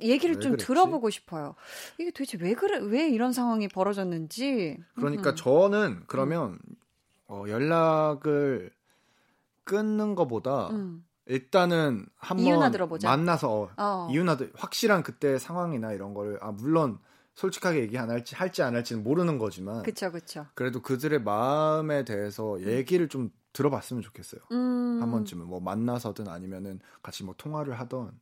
얘기를 왜좀 그랬지? 들어보고 싶어요. 이게 도대체 왜 그래 왜 이런 상황이 벌어졌는지. 그러니까 음. 저는 그러면 어, 연락을 끊는 것보다 음. 일단은 한번 들어보자. 만나서 어, 어. 이유나 들- 확실한 그때 상황이나 이런 거를 아 물론 솔직하게 얘기 안 할지 할지 안 할지는 모르는 거지만 그쵸 그쵸. 그래도 그들의 마음에 대해서 얘기를 좀 들어봤으면 좋겠어요. 음. 한 번쯤은 뭐 만나서든 아니면은 같이 뭐 통화를 하던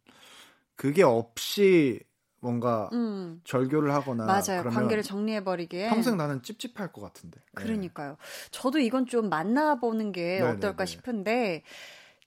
그게 없이 뭔가 음. 절교를 하거나 맞아요. 관계를 정리해 버리게. 평생 나는 찝찝할 것 같은데. 네. 그러니까요. 저도 이건 좀 만나보는 게 네네네. 어떨까 싶은데,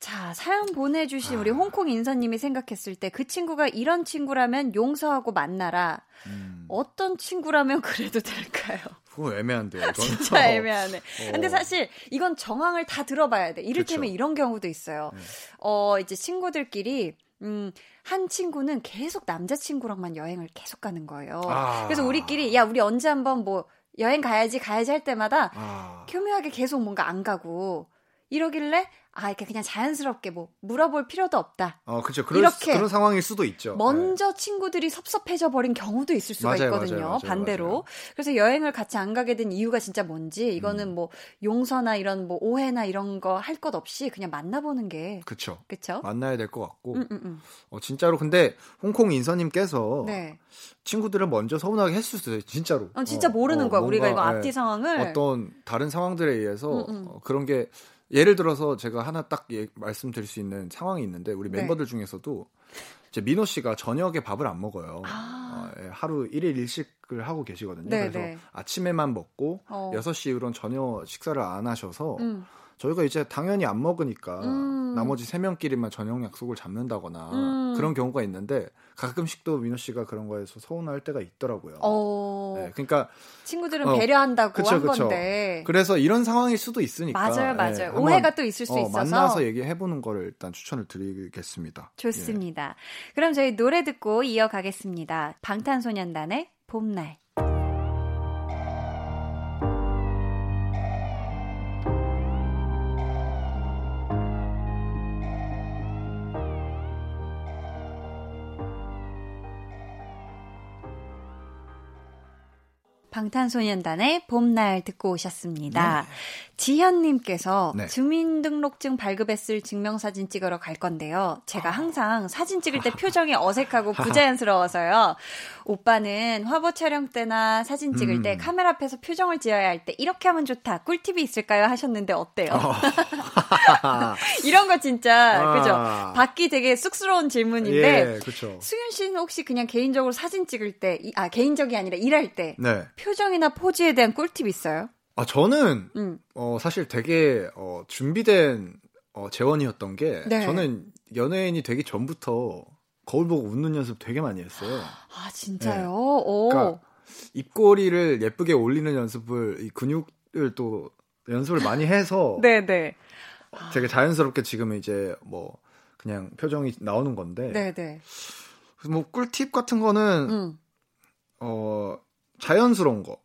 자, 사연 보내주신 아. 우리 홍콩 인사님이 생각했을 때 그 친구가 이런 친구라면 용서하고 만나라. 음, 어떤 친구라면 그래도 될까요? 그거 애매한데요. 진짜 애매하네. 어. 근데 사실 이건 정황을 다 들어봐야 돼. 이를테면 그쵸. 이런 경우도 있어요. 네. 어, 이제 친구들끼리, 음, 한 친구는 계속 남자친구랑만 여행을 계속 가는 거예요. 아. 그래서 우리끼리, 야, 우리 언제 한번 뭐 여행 가야지, 가야지 할 때마다 아, 교묘하게 계속 뭔가 안 가고 이러길래 아 이렇게 그냥 자연스럽게 뭐 물어볼 필요도 없다. 어, 그렇죠. 이렇게 그런 상황일 수도 있죠. 먼저 친구들이 섭섭해져 버린 경우도 있을 수가 맞아요, 있거든요. 맞아요, 맞아요, 반대로. 그래서 여행을 같이 안 가게 된 이유가 진짜 뭔지 이거는 음. 뭐 용서나 이런 뭐 오해나 이런 거 할 것 없이 그냥 만나보는 게 그렇죠. 그쵸? 만나야 될 것 같고. 음, 음, 음. 어, 진짜로 근데 홍콩 인서님께서 네. 친구들을 먼저 서운하게 했을 수도 있어요. 진짜로. 어, 진짜 모르는 거야. 우리가 이거 앞뒤 예, 상황을. 어떤 다른 상황들에 의해서 음, 음. 어, 그런 게 예를 들어서 제가 하나 딱 예- 말씀드릴 수 있는 상황이 있는데 우리 네. 멤버들 중에서도 이제 민호 씨가 저녁에 밥을 안 먹어요. 아. 어, 예, 하루 1일 일식을 하고 계시거든요. 네, 그래서 네. 아침에만 먹고 어. 6시 이후로는 전혀 식사를 안 하셔서 음. 저희가 이제 당연히 안 먹으니까 음. 나머지 세 명끼리만 저녁 약속을 잡는다거나 음. 그런 경우가 있는데 가끔씩 또 민호 씨가 그런 거에서 서운할 때가 있더라고요. 어, 네, 그러니까 친구들은 어, 배려한다고 그쵸, 한 그쵸. 건데. 그래서 이런 상황일 수도 있으니까 맞아요, 예, 맞아요. 한번, 오해가 또 있을 수 어, 있어서. 만나서 얘기해 보는 거를 일단 추천을 드리겠습니다. 좋습니다. 그럼 저희 노래 듣고 이어가겠습니다. 방탄소년단의 봄날. 방탄소년단의 봄날 듣고 오셨습니다. 지현님께서 네. 주민등록증 발급했을 증명사진 찍으러 갈 건데요. 제가 항상 사진 찍을 때 표정이 어색하고 부자연스러워서요. 오빠는 화보 촬영 때나 사진 찍을 때 음. 카메라 앞에서 표정을 지어야 할 때 이렇게 하면 좋다. 꿀팁이 있을까요? 하셨는데 어때요? 이런 거 진짜 아. 그죠? 받기 되게 쑥스러운 질문인데 예, 그렇죠. 수윤 씨는 혹시 그냥 개인적으로 사진 찍을 때, 이- 아, 개인적이 아니라 일할 때, 네. 표정이나 포즈에 대한 꿀팁 있어요? 아 저는 음. 어, 사실 되게 어, 준비된 어, 재원이었던 게 네. 저는 연예인이 되기 전부터 거울 보고 웃는 연습 되게 많이 했어요. 아, 진짜요? 네. 오. 그러니까 입꼬리를 예쁘게 올리는 연습을 이 근육을 또 연습을 많이 해서 네네. 되게 자연스럽게 지금은 이제 뭐 그냥 표정이 나오는 건데 네네. 그래서 뭐 꿀팁 같은 거는 음. 어 자연스러운 거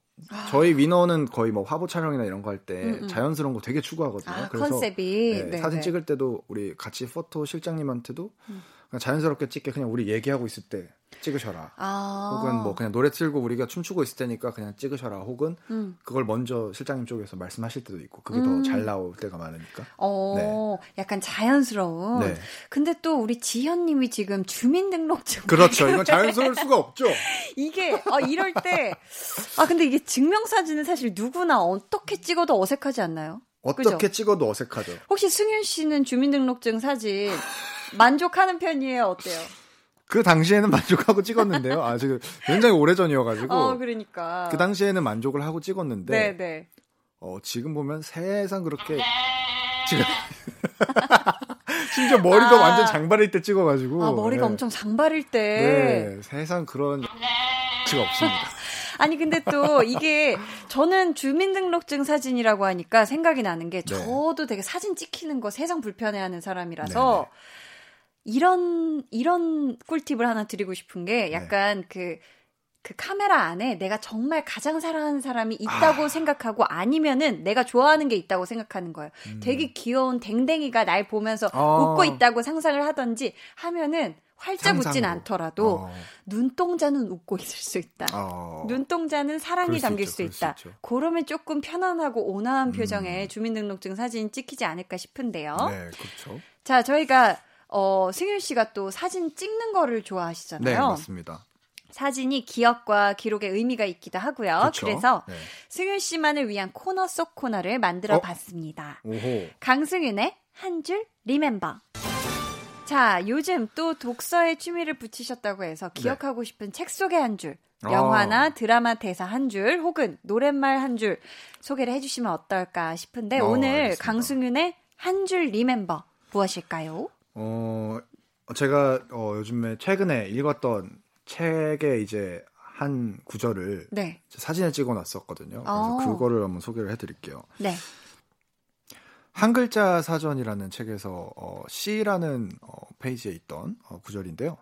저희 위너는 거의 뭐 화보 촬영이나 이런 거 할때 아. 음, 음. 자연스러운 거 되게 추구하거든요. 아, 그래서 컨셉이. 네, 네네. 사진 찍을 때도 우리 같이 포토 실장님한테도 음. 그냥 자연스럽게 찍게 그냥 우리 얘기하고 있을 때 찍으셔라. 아. 혹은 뭐 그냥 노래 틀고 우리가 춤추고 있을 때니까 그냥 찍으셔라. 혹은 음. 그걸 먼저 실장님 쪽에서 말씀하실 때도 있고 그게 음. 더잘 나올 때가 많으니까. 어, 약간 자연스러운. 네. 근데 또 우리 지현님이 지금 주민등록증. 그렇죠. 이건 자연스러울 수가 없죠. 이게, 아, 이럴 때. 아, 근데 이게 증명사진은 사실 누구나 어떻게 찍어도 어색하지 않나요? 어떻게 그죠? 찍어도 어색하죠. 혹시 승윤 씨는 주민등록증 사진 만족하는 편이에요? 어때요? 그 당시에는 만족하고 찍었는데요. 아, 지금 굉장히 오래 전이어가지고. 어, 그러니까. 그 당시에는 만족을 하고 찍었는데. 네, 네. 어, 지금 보면 세상 그렇게. 지금. 심지어 머리도 아. 완전 장발일 때 찍어가지고. 아, 머리가 네. 엄청 장발일 때. 네, 세상 그런. 가 없습니다. 아니 근데 또 이게 저는 주민등록증 사진이라고 하니까 생각이 나는 게 네. 저도 되게 사진 찍히는 거 세상 불편해하는 사람이라서 이런 이런 꿀팁을 하나 드리고 싶은 네. 게 약간 그그 카메라 안에 내가 정말 가장 사랑하는 사람이 있다고 아. 생각하고 아니면은 내가 좋아하는 게 있다고 생각하는 거예요. 되게 귀여운 댕댕이가 날 보면서 음. 어. 웃고 있다고 상상을 하던지 하면은 활짝 웃진 상상으로. 않더라도 어. 눈동자는 웃고 있을 수 있다. 어. 눈동자는 사랑이 그럴 수 담길 있죠, 수수 있다. 있죠. 그러면 조금 편안하고 온화한 음. 표정의 주민등록증 사진 찍히지 않을까 싶은데요. 네, 그렇죠. 자, 저희가 어, 승윤 씨가 또 사진 찍는 거를 네, 좋아하시잖아요. 맞습니다. 사진이 기억과 기록의 의미가 있기도 하고요. 그렇죠. 래서 네. 승윤 씨만을 위한 코너 속 코너를 만들어 어? 봤습니다. 오호. 강승윤의 한 줄 리멤버. 자, 요즘 또 독서에 취미를 붙이셨다고 해서 기억하고 싶은 책 속의 한 줄, 아. 영화나 드라마 대사 한 줄, 혹은 노랫말 한 줄 소개를 해주시면 어떨까 싶은데 어, 오늘 알겠습니다. 강승윤의 한 줄 리멤버 무엇일까요? 어, 제가 어, 요즘에 최근에 읽었던 책의 이제 한 구절을 네, 사진에 찍어 놨었거든요. 그래서 어. 그거를 한번 소개를 해드릴게요. 네, 한 글자 사전이라는 책에서 어, C라는 어, 페이지에 있던 어, 구절인데요.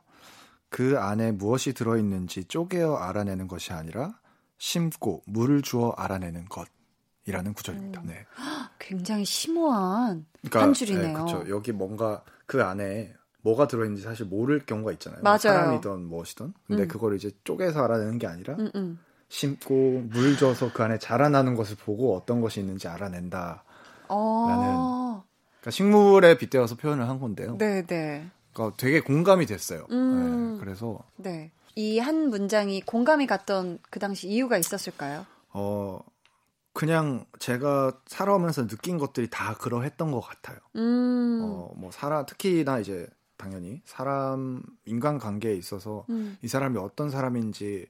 그 안에 무엇이 들어있는지 쪼개어 알아내는 것이 아니라 심고 물을 주어 알아내는 것이라는 구절입니다. 네. 굉장히 심오한 그러니까, 한 줄이네요. 그렇죠. 여기 뭔가 그 안에 뭐가 들어있는지 사실 모를 경우가 있잖아요. 맞아요. 사람이든 무엇이든. 근데 음. 그걸 이제 쪼개서 알아내는 게 아니라 음, 음. 심고 물 줘서 그 안에 자라나는 것을 보고 어떤 것이 있는지 알아낸다. 어, 그러니까 식물에 빗대어서 표현을 한 건데요. 네, 네, 그러니까 되게 공감이 됐어요. 음. 네, 그래서 네. 이 한 문장이 공감이 갔던 그 당시 이유가 있었을까요? 어 그냥 제가 살아오면서 느낀 것들이 다 그러했던 것 같아요. 음, 어 뭐 사람 특히나 이제 당연히 사람 인간 관계에 있어서 음. 이 사람이 어떤 사람인지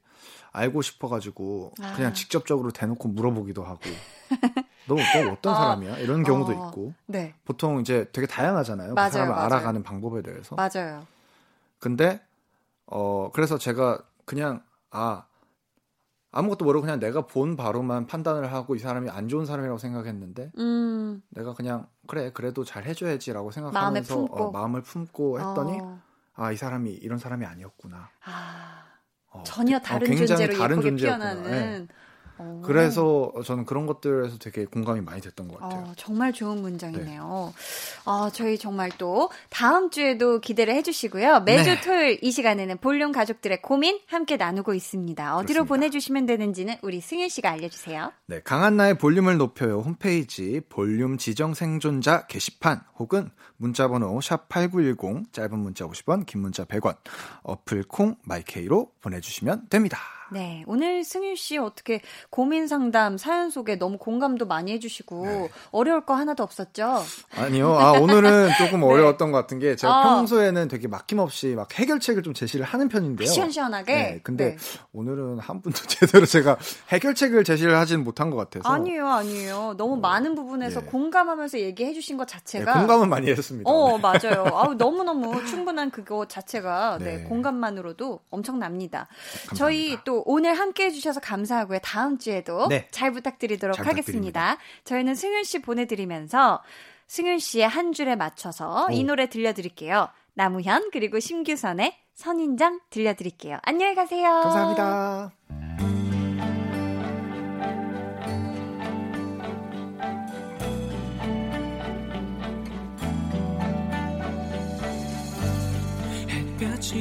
알고 싶어가지고 아. 그냥 직접적으로 대놓고 물어보기도 하고 너, 너 어떤 아. 사람이야 이런 경우도 어. 있고 네, 보통 이제 되게 다양하잖아요. 맞아요, 그 사람을 맞아요. 알아가는 방법에 대해서. 맞아요. 근데 어 그래서 제가 그냥 아 아무것도 모르고 그냥 내가 본 바로만 판단을 하고 이 사람이 안 좋은 사람이라고 생각했는데 음, 내가 그냥 그래 그래도 잘 해줘야지라고 마음에 생각하면서 품고. 어, 마음을 품고 했더니 어, 아이 사람이 이런 사람이 아니었구나. 아, 어, 전혀 어, 다른 굉장히 존재로 다른 예쁘게 존재였구나. 네. 피어나는. 어. 그래서 저는 그런 것들에서 되게 공감이 많이 됐던 것 같아요. 어, 정말 좋은 문장이네요. 어, 저희 정말 또 다음 주에도 기대를 해주시고요. 매주 네. 토요일 이 시간에는 볼륨 가족들의 고민 함께 나누고 있습니다. 어디로 그렇습니다. 보내주시면 되는지는 우리 승윤 씨가 알려주세요. 네, 강한나의 볼륨을 높여요 홈페이지 볼륨 지정 생존자 게시판 혹은 문자번호 샵 #8910 짧은 문자 50원, 긴 문자 100원, 어플 콩 마이케이로 보내주시면 됩니다. 네, 오늘 승윤 씨 어떻게 고민 상담 사연 속에 너무 공감도 많이 해주시고 네. 어려울 거 하나도 없었죠? 아니요, 아 오늘은 조금 어려웠던 것 같은 게 제가 네. 어. 평소에는 되게 막힘없이 막 해결책을 좀 제시를 하는 편인데요. 시원시원하게. 네, 근데 네. 오늘은 한 분도 제대로 제가 해결책을 제시를 하지는 못한 것 같아서 아니에요, 아니에요. 너무 많은 부분에서 예. 공감하면서 얘기해 주신 것 네, 자체가 공감은 많이 했습니다. 어, 네. 맞아요. 아우, 너무 너무 충분한 그거 자체가, 네, 네. 공감만으로도 엄청납니다. 감사합니다. 저희 또 오늘 함께 해주셔서 감사하고요. 다음 주에도 네. 잘 부탁드리도록 잘 하겠습니다. 저희는 승윤 씨 보내드리면서 승윤 씨의 한 줄에 맞춰서 이 오. 노래 들려드릴게요. 나무현, 그리고 심규선의 선인장 들려드릴게요. 안녕히 가세요. 감사합니다.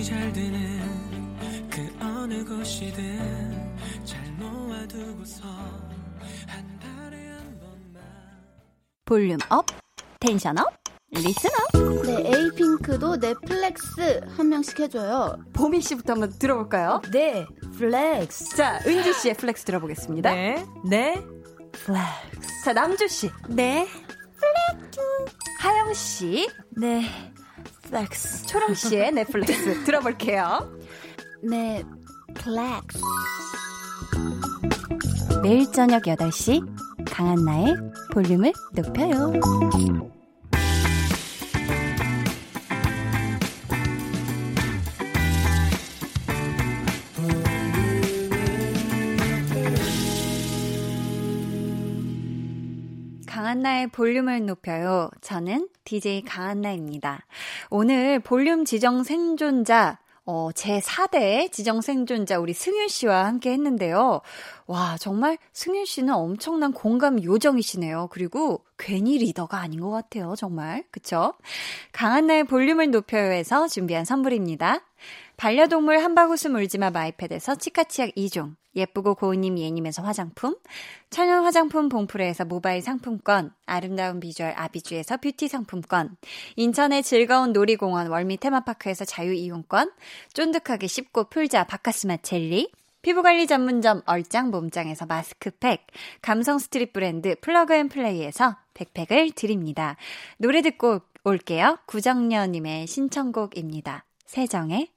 잘그 어느 곳이든 잘 모아두고서 한 달에 한 번만 volume up, tension up, listen up. 네, 에이핑크도 넷플렉스 한 명씩 해줘요. 보미 씨부터 한번 들어볼까요? 네, flex. 자, 은지 씨의 flex 들어보겠습니다. 네, 네, flex. 자, 남주 씨. 네, 하영 씨. 네, 플렉스. 초롱 씨의 넷플릭스 들어볼게요. 네, 플렉스. 매일 저녁 8시 강한나의 볼륨을 높여요. 강한나의 볼륨을 높여요. 저는 DJ 강한나입니다. 오늘 볼륨 지정 생존자 어, 제 4대 지정 생존자 우리 승윤 씨와 함께 했는데요. 와, 정말 승윤 씨는 엄청난 공감 요정이시네요. 그리고 괜히 리더가 아닌 것 같아요. 정말. 그쵸? 강한나의 볼륨을 높여요에서 준비한 선물입니다. 반려동물 한바구스 물지마 마이패드에서 치카치약 2종, 예쁘고 고운님 예님에서 화장품, 천연 화장품 봉프레에서 모바일 상품권, 아름다운 비주얼 아비주에서 뷰티 상품권, 인천의 즐거운 놀이공원 월미 테마파크에서 자유이용권, 쫀득하게 씹고 풀자 박카스맛 젤리, 피부관리 전문점 얼짱 몸짱에서 마스크팩, 감성 street 브랜드 플러그앤플레이에서 백팩을 드립니다. 노래 듣고 올게요. 구정녀님의 신청곡입니다. 세정의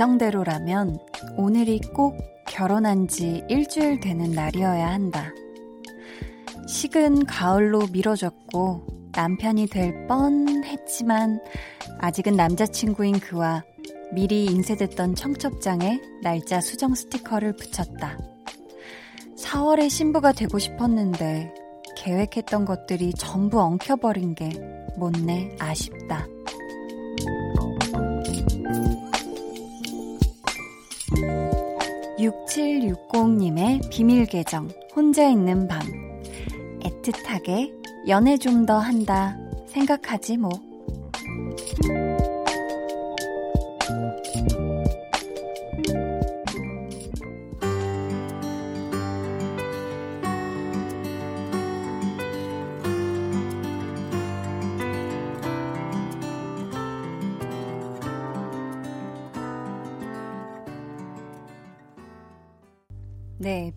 예정대로라면 오늘이 꼭 결혼한 지 일주일 되는 날이어야 한다. 식은 가을로 미뤄졌고 남편이 될 뻔했지만 아직은 남자친구인 그와 미리 인쇄됐던 청첩장에 날짜 수정 스티커를 붙였다. 4월에 신부가 되고 싶었는데 계획했던 것들이 전부 엉켜버린 게 못내 아쉽다. (6760님의) 비밀 계정 혼자 있는 밤. 애틋하게 연애 좀 더 한다 생각하지 뭐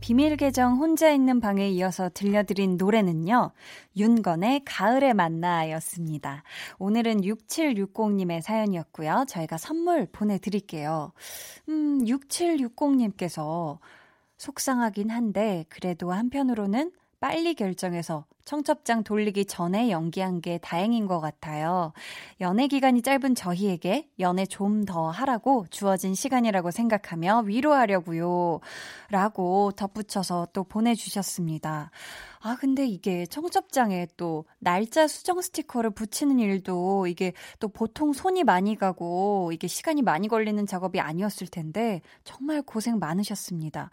비밀 계정 혼자 있는 방에 이어서 들려드린 노래는요, 윤건의 가을에 만나였습니다. 오늘은 6760님의 사연이었고요. 저희가 선물 보내드릴게요. 음, 6760님께서 속상하긴 한데, 그래도 한편으로는 빨리 결정해서 청첩장 돌리기 전에 연기한 게 다행인 것 같아요. 연애 기간이 짧은 저희에게 연애 좀 더 하라고 주어진 시간이라고 생각하며 위로하려고요. 라고 덧붙여서 또 보내주셨습니다. 아, 근데 이게 청첩장에 또 날짜 수정 스티커를 붙이는 일도 이게 또 보통 손이 많이 가고 이게 시간이 많이 걸리는 작업이 아니었을 텐데 정말 고생 많으셨습니다.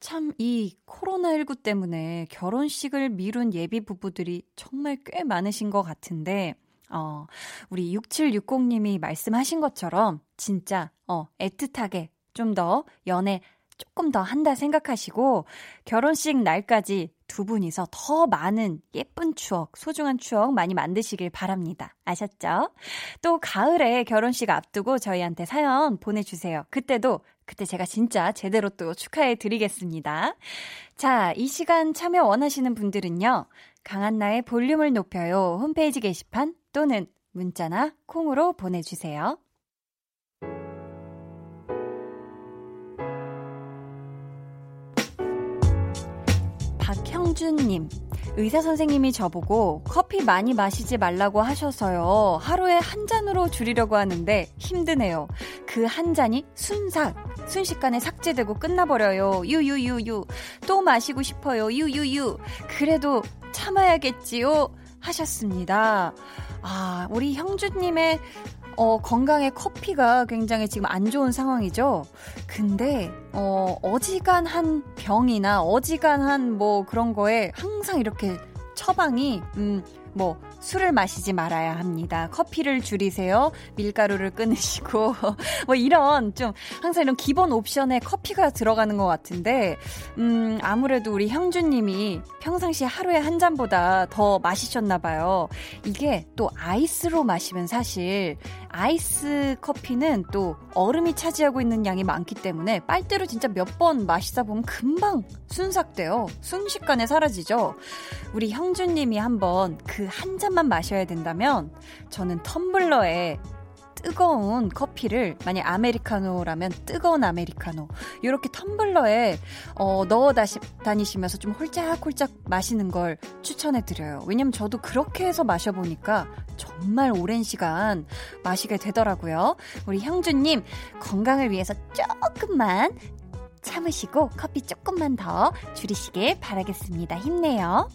참, 이 코로나19 때문에 결혼식을 미룬 예비 부부들이 정말 꽤 많으신 것 같은데, 어, 우리 6760님이 말씀하신 것처럼 진짜, 어, 애틋하게 좀 더 연애 조금 더 한다 생각하시고, 결혼식 날까지 두 분이서 더 많은 예쁜 추억, 소중한 추억 많이 만드시길 바랍니다. 아셨죠? 또 가을에 결혼식 앞두고 저희한테 사연 보내주세요. 그때도 그때 제가 진짜 제대로 또 축하해 드리겠습니다. 자, 이 시간 참여 원하시는 분들은요. 강한나의 볼륨을 높여요. 홈페이지 게시판 또는 문자나 콩으로 보내주세요. 박형준님. 의사 선생님이 저보고 커피 많이 마시지 말라고 하셔서요. 하루에 한 잔으로 줄이려고 하는데 힘드네요. 그 한 잔이 순삭. 순식간에 삭제되고 끝나버려요. 유유유유. 또 마시고 싶어요. 유유유. 그래도 참아야겠지요. 하셨습니다. 아, 우리 형주님의 어, 건강에 커피가 굉장히 지금 안 좋은 상황이죠. 근데 어, 어지간한 병이나 어지간한 뭐 그런 거에 항상 이렇게 처방이 음, 뭐 술을 마시지 말아야 합니다. 커피를 줄이세요. 밀가루를 끊으시고 뭐 이런 좀 항상 이런 기본 옵션에 커피가 들어가는 것 같은데 음 아무래도 우리 형주님이 평상시 하루에 한 잔보다 더 마시셨나 봐요. 이게 또 아이스로 마시면 사실 아이스 커피는 또 얼음이 차지하고 있는 양이 많기 때문에 빨대로 진짜 몇 번 마시다 보면 금방 순삭돼요. 순식간에 사라지죠. 우리 형주님이 한번 그 한 잔만 마셔야 된다면 저는 텀블러에 뜨거운 커피를 만약 아메리카노라면 뜨거운 아메리카노 이렇게 텀블러에 어, 넣어 다시, 다니시면서 좀 홀짝홀짝 마시는 걸 추천해 드려요. 왜냐면 저도 그렇게 해서 마셔보니까 정말 오랜 시간 마시게 되더라고요. 우리 형주님 건강을 위해서 조금만 참으시고 커피 조금만 더 줄이시길 바라겠습니다. 힘내요.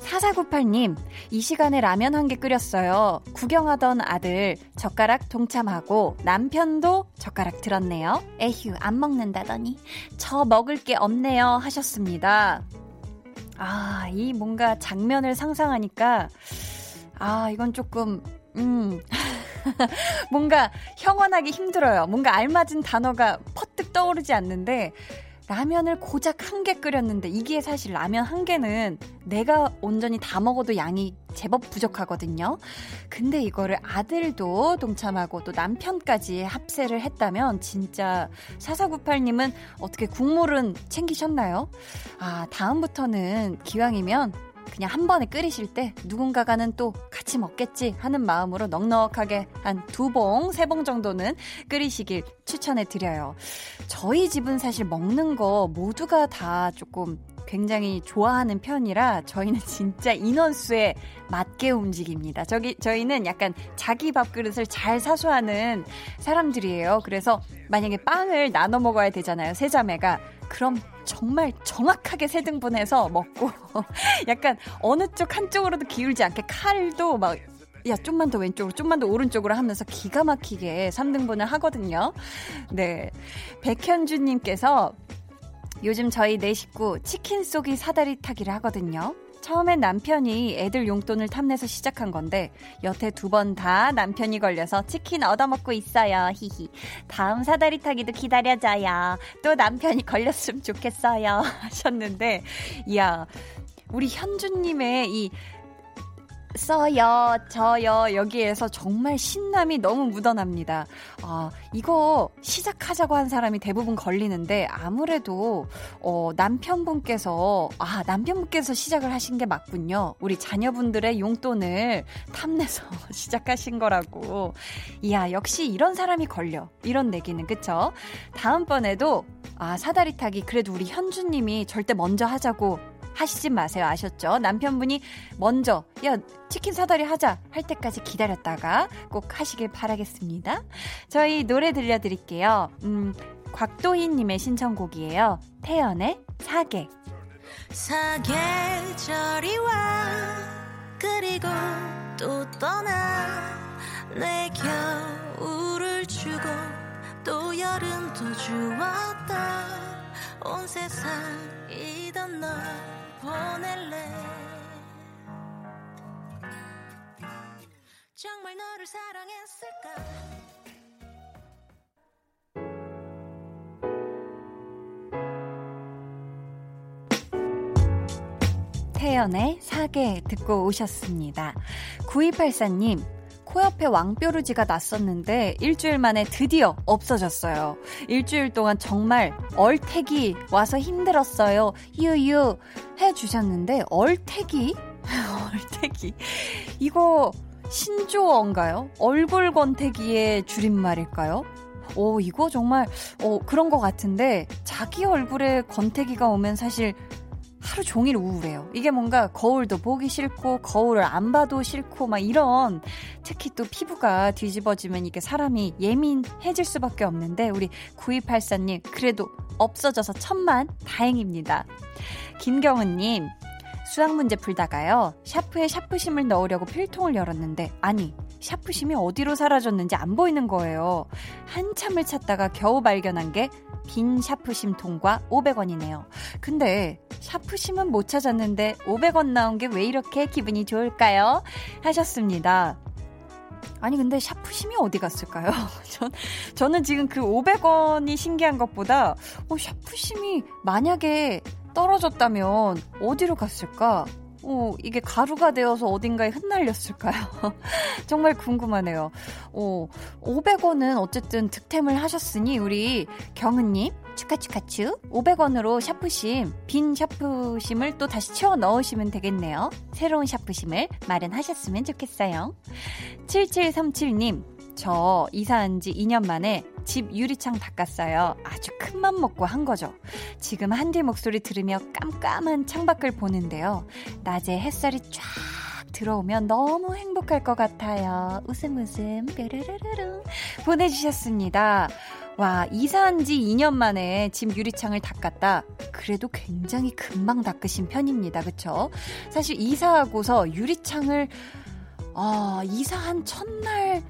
4498님, 이 시간에 라면 한 개 끓였어요. 구경하던 아들 젓가락 동참하고 남편도 젓가락 들었네요. 에휴, 안 먹는다더니 저 먹을 게 없네요. 하셨습니다. 아, 이 뭔가 장면을 상상하니까 아, 이건 조금 음. 뭔가 형언하기 힘들어요. 뭔가 알맞은 단어가 퍼뜩 떠오르지 않는데 라면을 고작 한 개 끓였는데 이게 사실 라면 한 개는 내가 온전히 다 먹어도 양이 제법 부족하거든요. 근데 이거를 아들도 동참하고 또 남편까지 합세를 했다면 진짜 4498님은 어떻게 국물은 챙기셨나요? 아, 다음부터는 기왕이면 그냥 한 번에 끓이실 때 누군가가는 또 같이 먹겠지 하는 마음으로 넉넉하게 한 두 봉, 세 봉 정도는 끓이시길 추천해 드려요. 저희 집은 사실 먹는 거 모두가 다 조금 굉장히 좋아하는 편이라 저희는 진짜 인원수에 맞게 움직입니다. 저기 저희는 약간 자기 밥그릇을 잘 사수하는 사람들이에요. 그래서 만약에 빵을 나눠 먹어야 되잖아요. 세 자매가 그럼 정말 정확하게 세 등분해서 먹고 약간 어느 쪽 한쪽으로도 기울지 않게 칼도 막 야, 좀만 더 왼쪽으로, 좀만 더 오른쪽으로 하면서 기가 막히게 3등분을 하거든요. 네. 백현주님께서 요즘 저희 네 식구 치킨 쏘기 사다리 타기를 하거든요. 처음엔 남편이 애들 용돈을 탐내서 시작한 건데 여태 두 번 다 남편이 걸려서 치킨 얻어먹고 있어요. 히히. 다음 사다리 타기도 기다려줘요. 또 남편이 걸렸으면 좋겠어요. 하셨는데 이야 우리 현주님의 이 써요, 저요, 여기에서 정말 신남이 너무 묻어납니다. 아, 이거 시작하자고 한 사람이 대부분 걸리는데, 아무래도, 어, 남편분께서, 아, 남편분께서 시작을 하신 게 맞군요. 우리 자녀분들의 용돈을 탐내서 시작하신 거라고. 이야, 역시 이런 사람이 걸려. 이런 내기는, 그쵸? 다음번에도, 아, 사다리 타기, 그래도 우리 현주님이 절대 먼저 하자고 하시지 마세요. 아셨죠? 남편분이 먼저, 야, 치킨 사다리 하자 할 때까지 기다렸다가 꼭 하시길 바라겠습니다. 저희 노래 들려드릴게요. 음, 곽도희님의 신청곡이에요. 태연의 사계. 사계절이 와 그리고 또 떠나 내 겨울을 주고 또 여름도 주었다 온 세상 이던 널 보낼래 정말 너를 사랑했을까 태연의 사계 듣고 오셨습니다. 9284님, 코옆에 왕뾰루지가 났었는데 일주일 만에 드디어 없어졌어요. 일주일 동안 정말 얼태기 와서 힘들었어요. 유유 해주셨는데 얼태기? 얼태기. 이거 신조어인가요? 얼굴 권태기의 줄임말일까요? 오, 이거 정말, 어, 그런 것 같은데, 자기 얼굴에 권태기가 오면 사실 하루 종일 우울해요. 이게 뭔가 거울도 보기 싫고 거울을 안 봐도 싫고 막 이런 특히 또 피부가 뒤집어지면 이게 사람이 예민해질 수밖에 없는데 우리 9284님 그래도 없어져서 천만 다행입니다. 김경은님 수학 문제 풀다가요. 샤프에 샤프심을 넣으려고 필통을 열었는데 아니 샤프심이 어디로 사라졌는지 안 보이는 거예요. 한참을 찾다가 겨우 발견한 게 빈 샤프심 통과 500원이네요. 근데 샤프심은 못 찾았는데 500원 나온 게 왜 이렇게 기분이 좋을까요? 하셨습니다. 아니 근데 샤프심이 어디 갔을까요? 전 저는 지금 그 500원이 신기한 것보다 어, 샤프심이 만약에 떨어졌다면 어디로 갔을까? 어, 이게 가루가 되어서 어딘가에 흩날렸을까요? 정말 궁금하네요. 어, 500원은 어쨌든 득템을 하셨으니 우리 경은님 축하축하추 500원으로 샤프심 빈 샤프심을 또 다시 채워 넣으시면 되겠네요. 새로운 샤프심을 마련하셨으면 좋겠어요. 7737님 저 이사한 지 2년 만에 집 유리창 닦았어요. 아주 큰 맘 먹고 한 거죠. 지금 한디 목소리 들으며 깜깜한 창밖을 보는데요. 낮에 햇살이 쫙 들어오면 너무 행복할 것 같아요. 웃음 웃음 뾰르르르릉 보내주셨습니다. 와 이사한 지 2년 만에 집 유리창을 닦았다. 그래도 굉장히 금방 닦으신 편입니다. 그쵸? 사실 이사하고서 유리창을 아, 이사한 첫날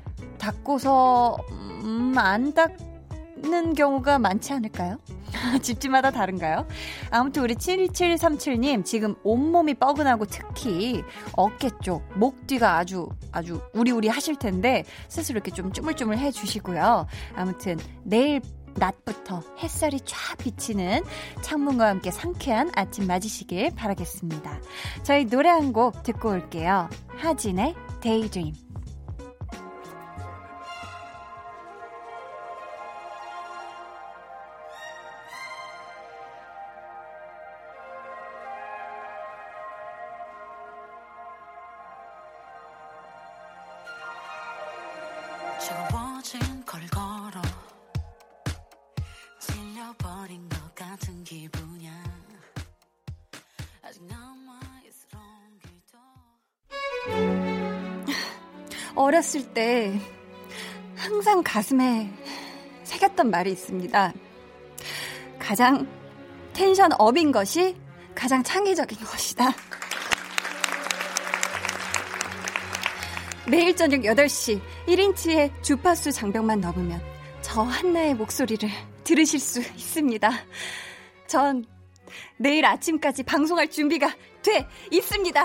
닦고서 음, 안 닦는 경우가 많지 않을까요? 집집마다 다른가요? 아무튼 우리 7737님 지금 온몸이 뻐근하고 특히 어깨 쪽, 목 뒤가 아주 아주 우리우리 하실 텐데 스스로 이렇게 좀 쭈물쭈물 해 주시고요. 아무튼 내일 낮부터 햇살이 쫙 비치는 창문과 함께 상쾌한 아침 맞으시길 바라겠습니다. 저희 노래 한 곡 듣고 올게요. 하진의. 차가워 어렸을 때 항상 가슴에 새겼던 말이 있습니다. 가장 텐션 업인 것이 가장 창의적인 것이다. 매일 저녁 8시 1인치의 주파수 장벽만 넘으면 저 한나의 목소리를 들으실 수 있습니다. 전 내일 아침까지 방송할 준비가 돼 있습니다.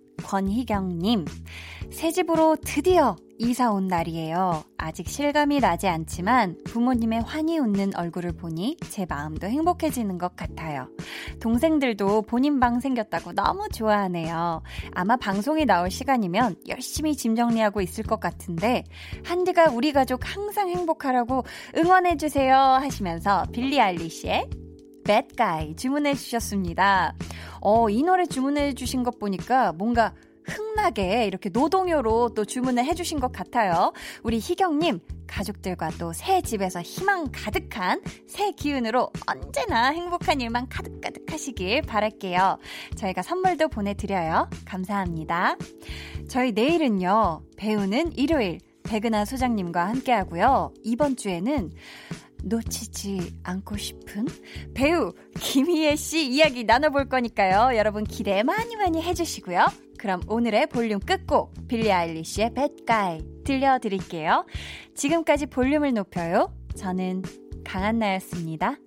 권희경님. 새 집으로 드디어 이사 온 날이에요. 아직 실감이 나지 않지만 부모님의 환히 웃는 얼굴을 보니 제 마음도 행복해지는 것 같아요. 동생들도 본인 방 생겼다고 너무 좋아하네요. 아마 방송이 나올 시간이면 열심히 짐 정리하고 있을 것 같은데 한디가 우리 가족 항상 행복하라고 응원해주세요 하시면서 빌리 알리시의 Bad Guy 주문해 주셨습니다. 어, 이 노래 주문해 주신 것 보니까 뭔가 흥나게 이렇게 노동요로 또 주문을 해주신 것 같아요. 우리 희경님, 가족들과 또 새 집에서 희망 가득한 새 기운으로 언제나 행복한 일만 가득가득 하시길 바랄게요. 저희가 선물도 보내드려요. 감사합니다. 저희 내일은요, 배우는 일요일, 백은하 소장님과 함께 하고요. 이번 주에는 놓치지 않고 싶은 배우 김희애 씨 이야기 나눠볼 거니까요. 여러분 기대 많이 많이 해주시고요. 그럼 오늘의 볼륨 끝곡 빌리 아일리시의 Guy 들려드릴게요. 지금까지 볼륨을 높여요. 저는 강한나였습니다.